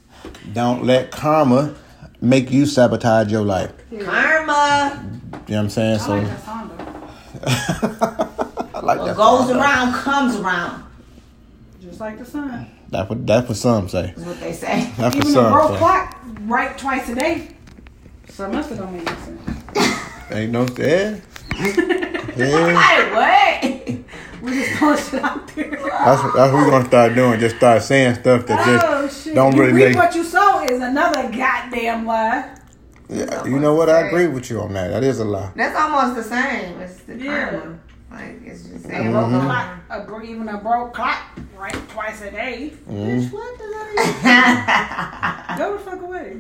don't let karma make you sabotage your life. Karma. You know what I'm saying? I So like that song. *laughs* I like What that. goes song. around comes around. Just like the sun. That's what that's what some say. Is what they say. That's what Even a some broke clock right twice a day. So must have don't make no sense. Ain't no yeah. yeah. Like what? We just throwing shit out there. That's what, that's what we're gonna start doing. Just start saying stuff that Oh just shit! don't you really reap make. what you sow is another goddamn lie. Yeah, you know what? I agree with you on that. That is a lie. That's almost the same. It's the Yeah. karma. Like it's just A saying. broke Mhm. clock, a, bro- even a broke clock, right twice a day. Mhm. Bitch, what does that even? Go the fuck away.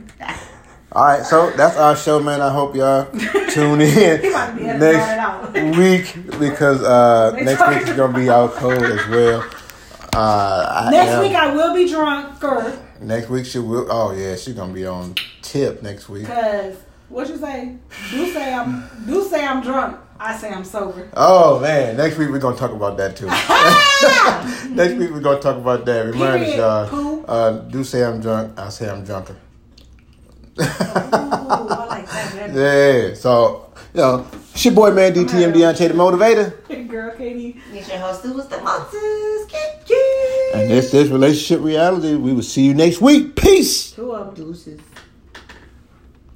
All right, so that's our show, man. I hope y'all *laughs* tune in He about be *laughs* next all that out. week because uh, *laughs* next week is gonna be out cold as well. Uh, I Next am- week I will be drunker. next week she will. Oh yeah, she's gonna be on tip next week. Cause what you say? Do say I'm do say I'm drunk. I say I'm sober. Oh man, next week we're gonna talk about that too. next week we're gonna talk about that. Remind us, y'all. Uh, do say I'm drunk. I say I'm drunker. Ooh, I like that. Yeah. So you know, it's your boy man DTM Deontay the Motivator, *laughs* Girl, Katie. It's your host who was the Moses. and this is relationship reality. We will see you next week. Peace. Two of. Deuces.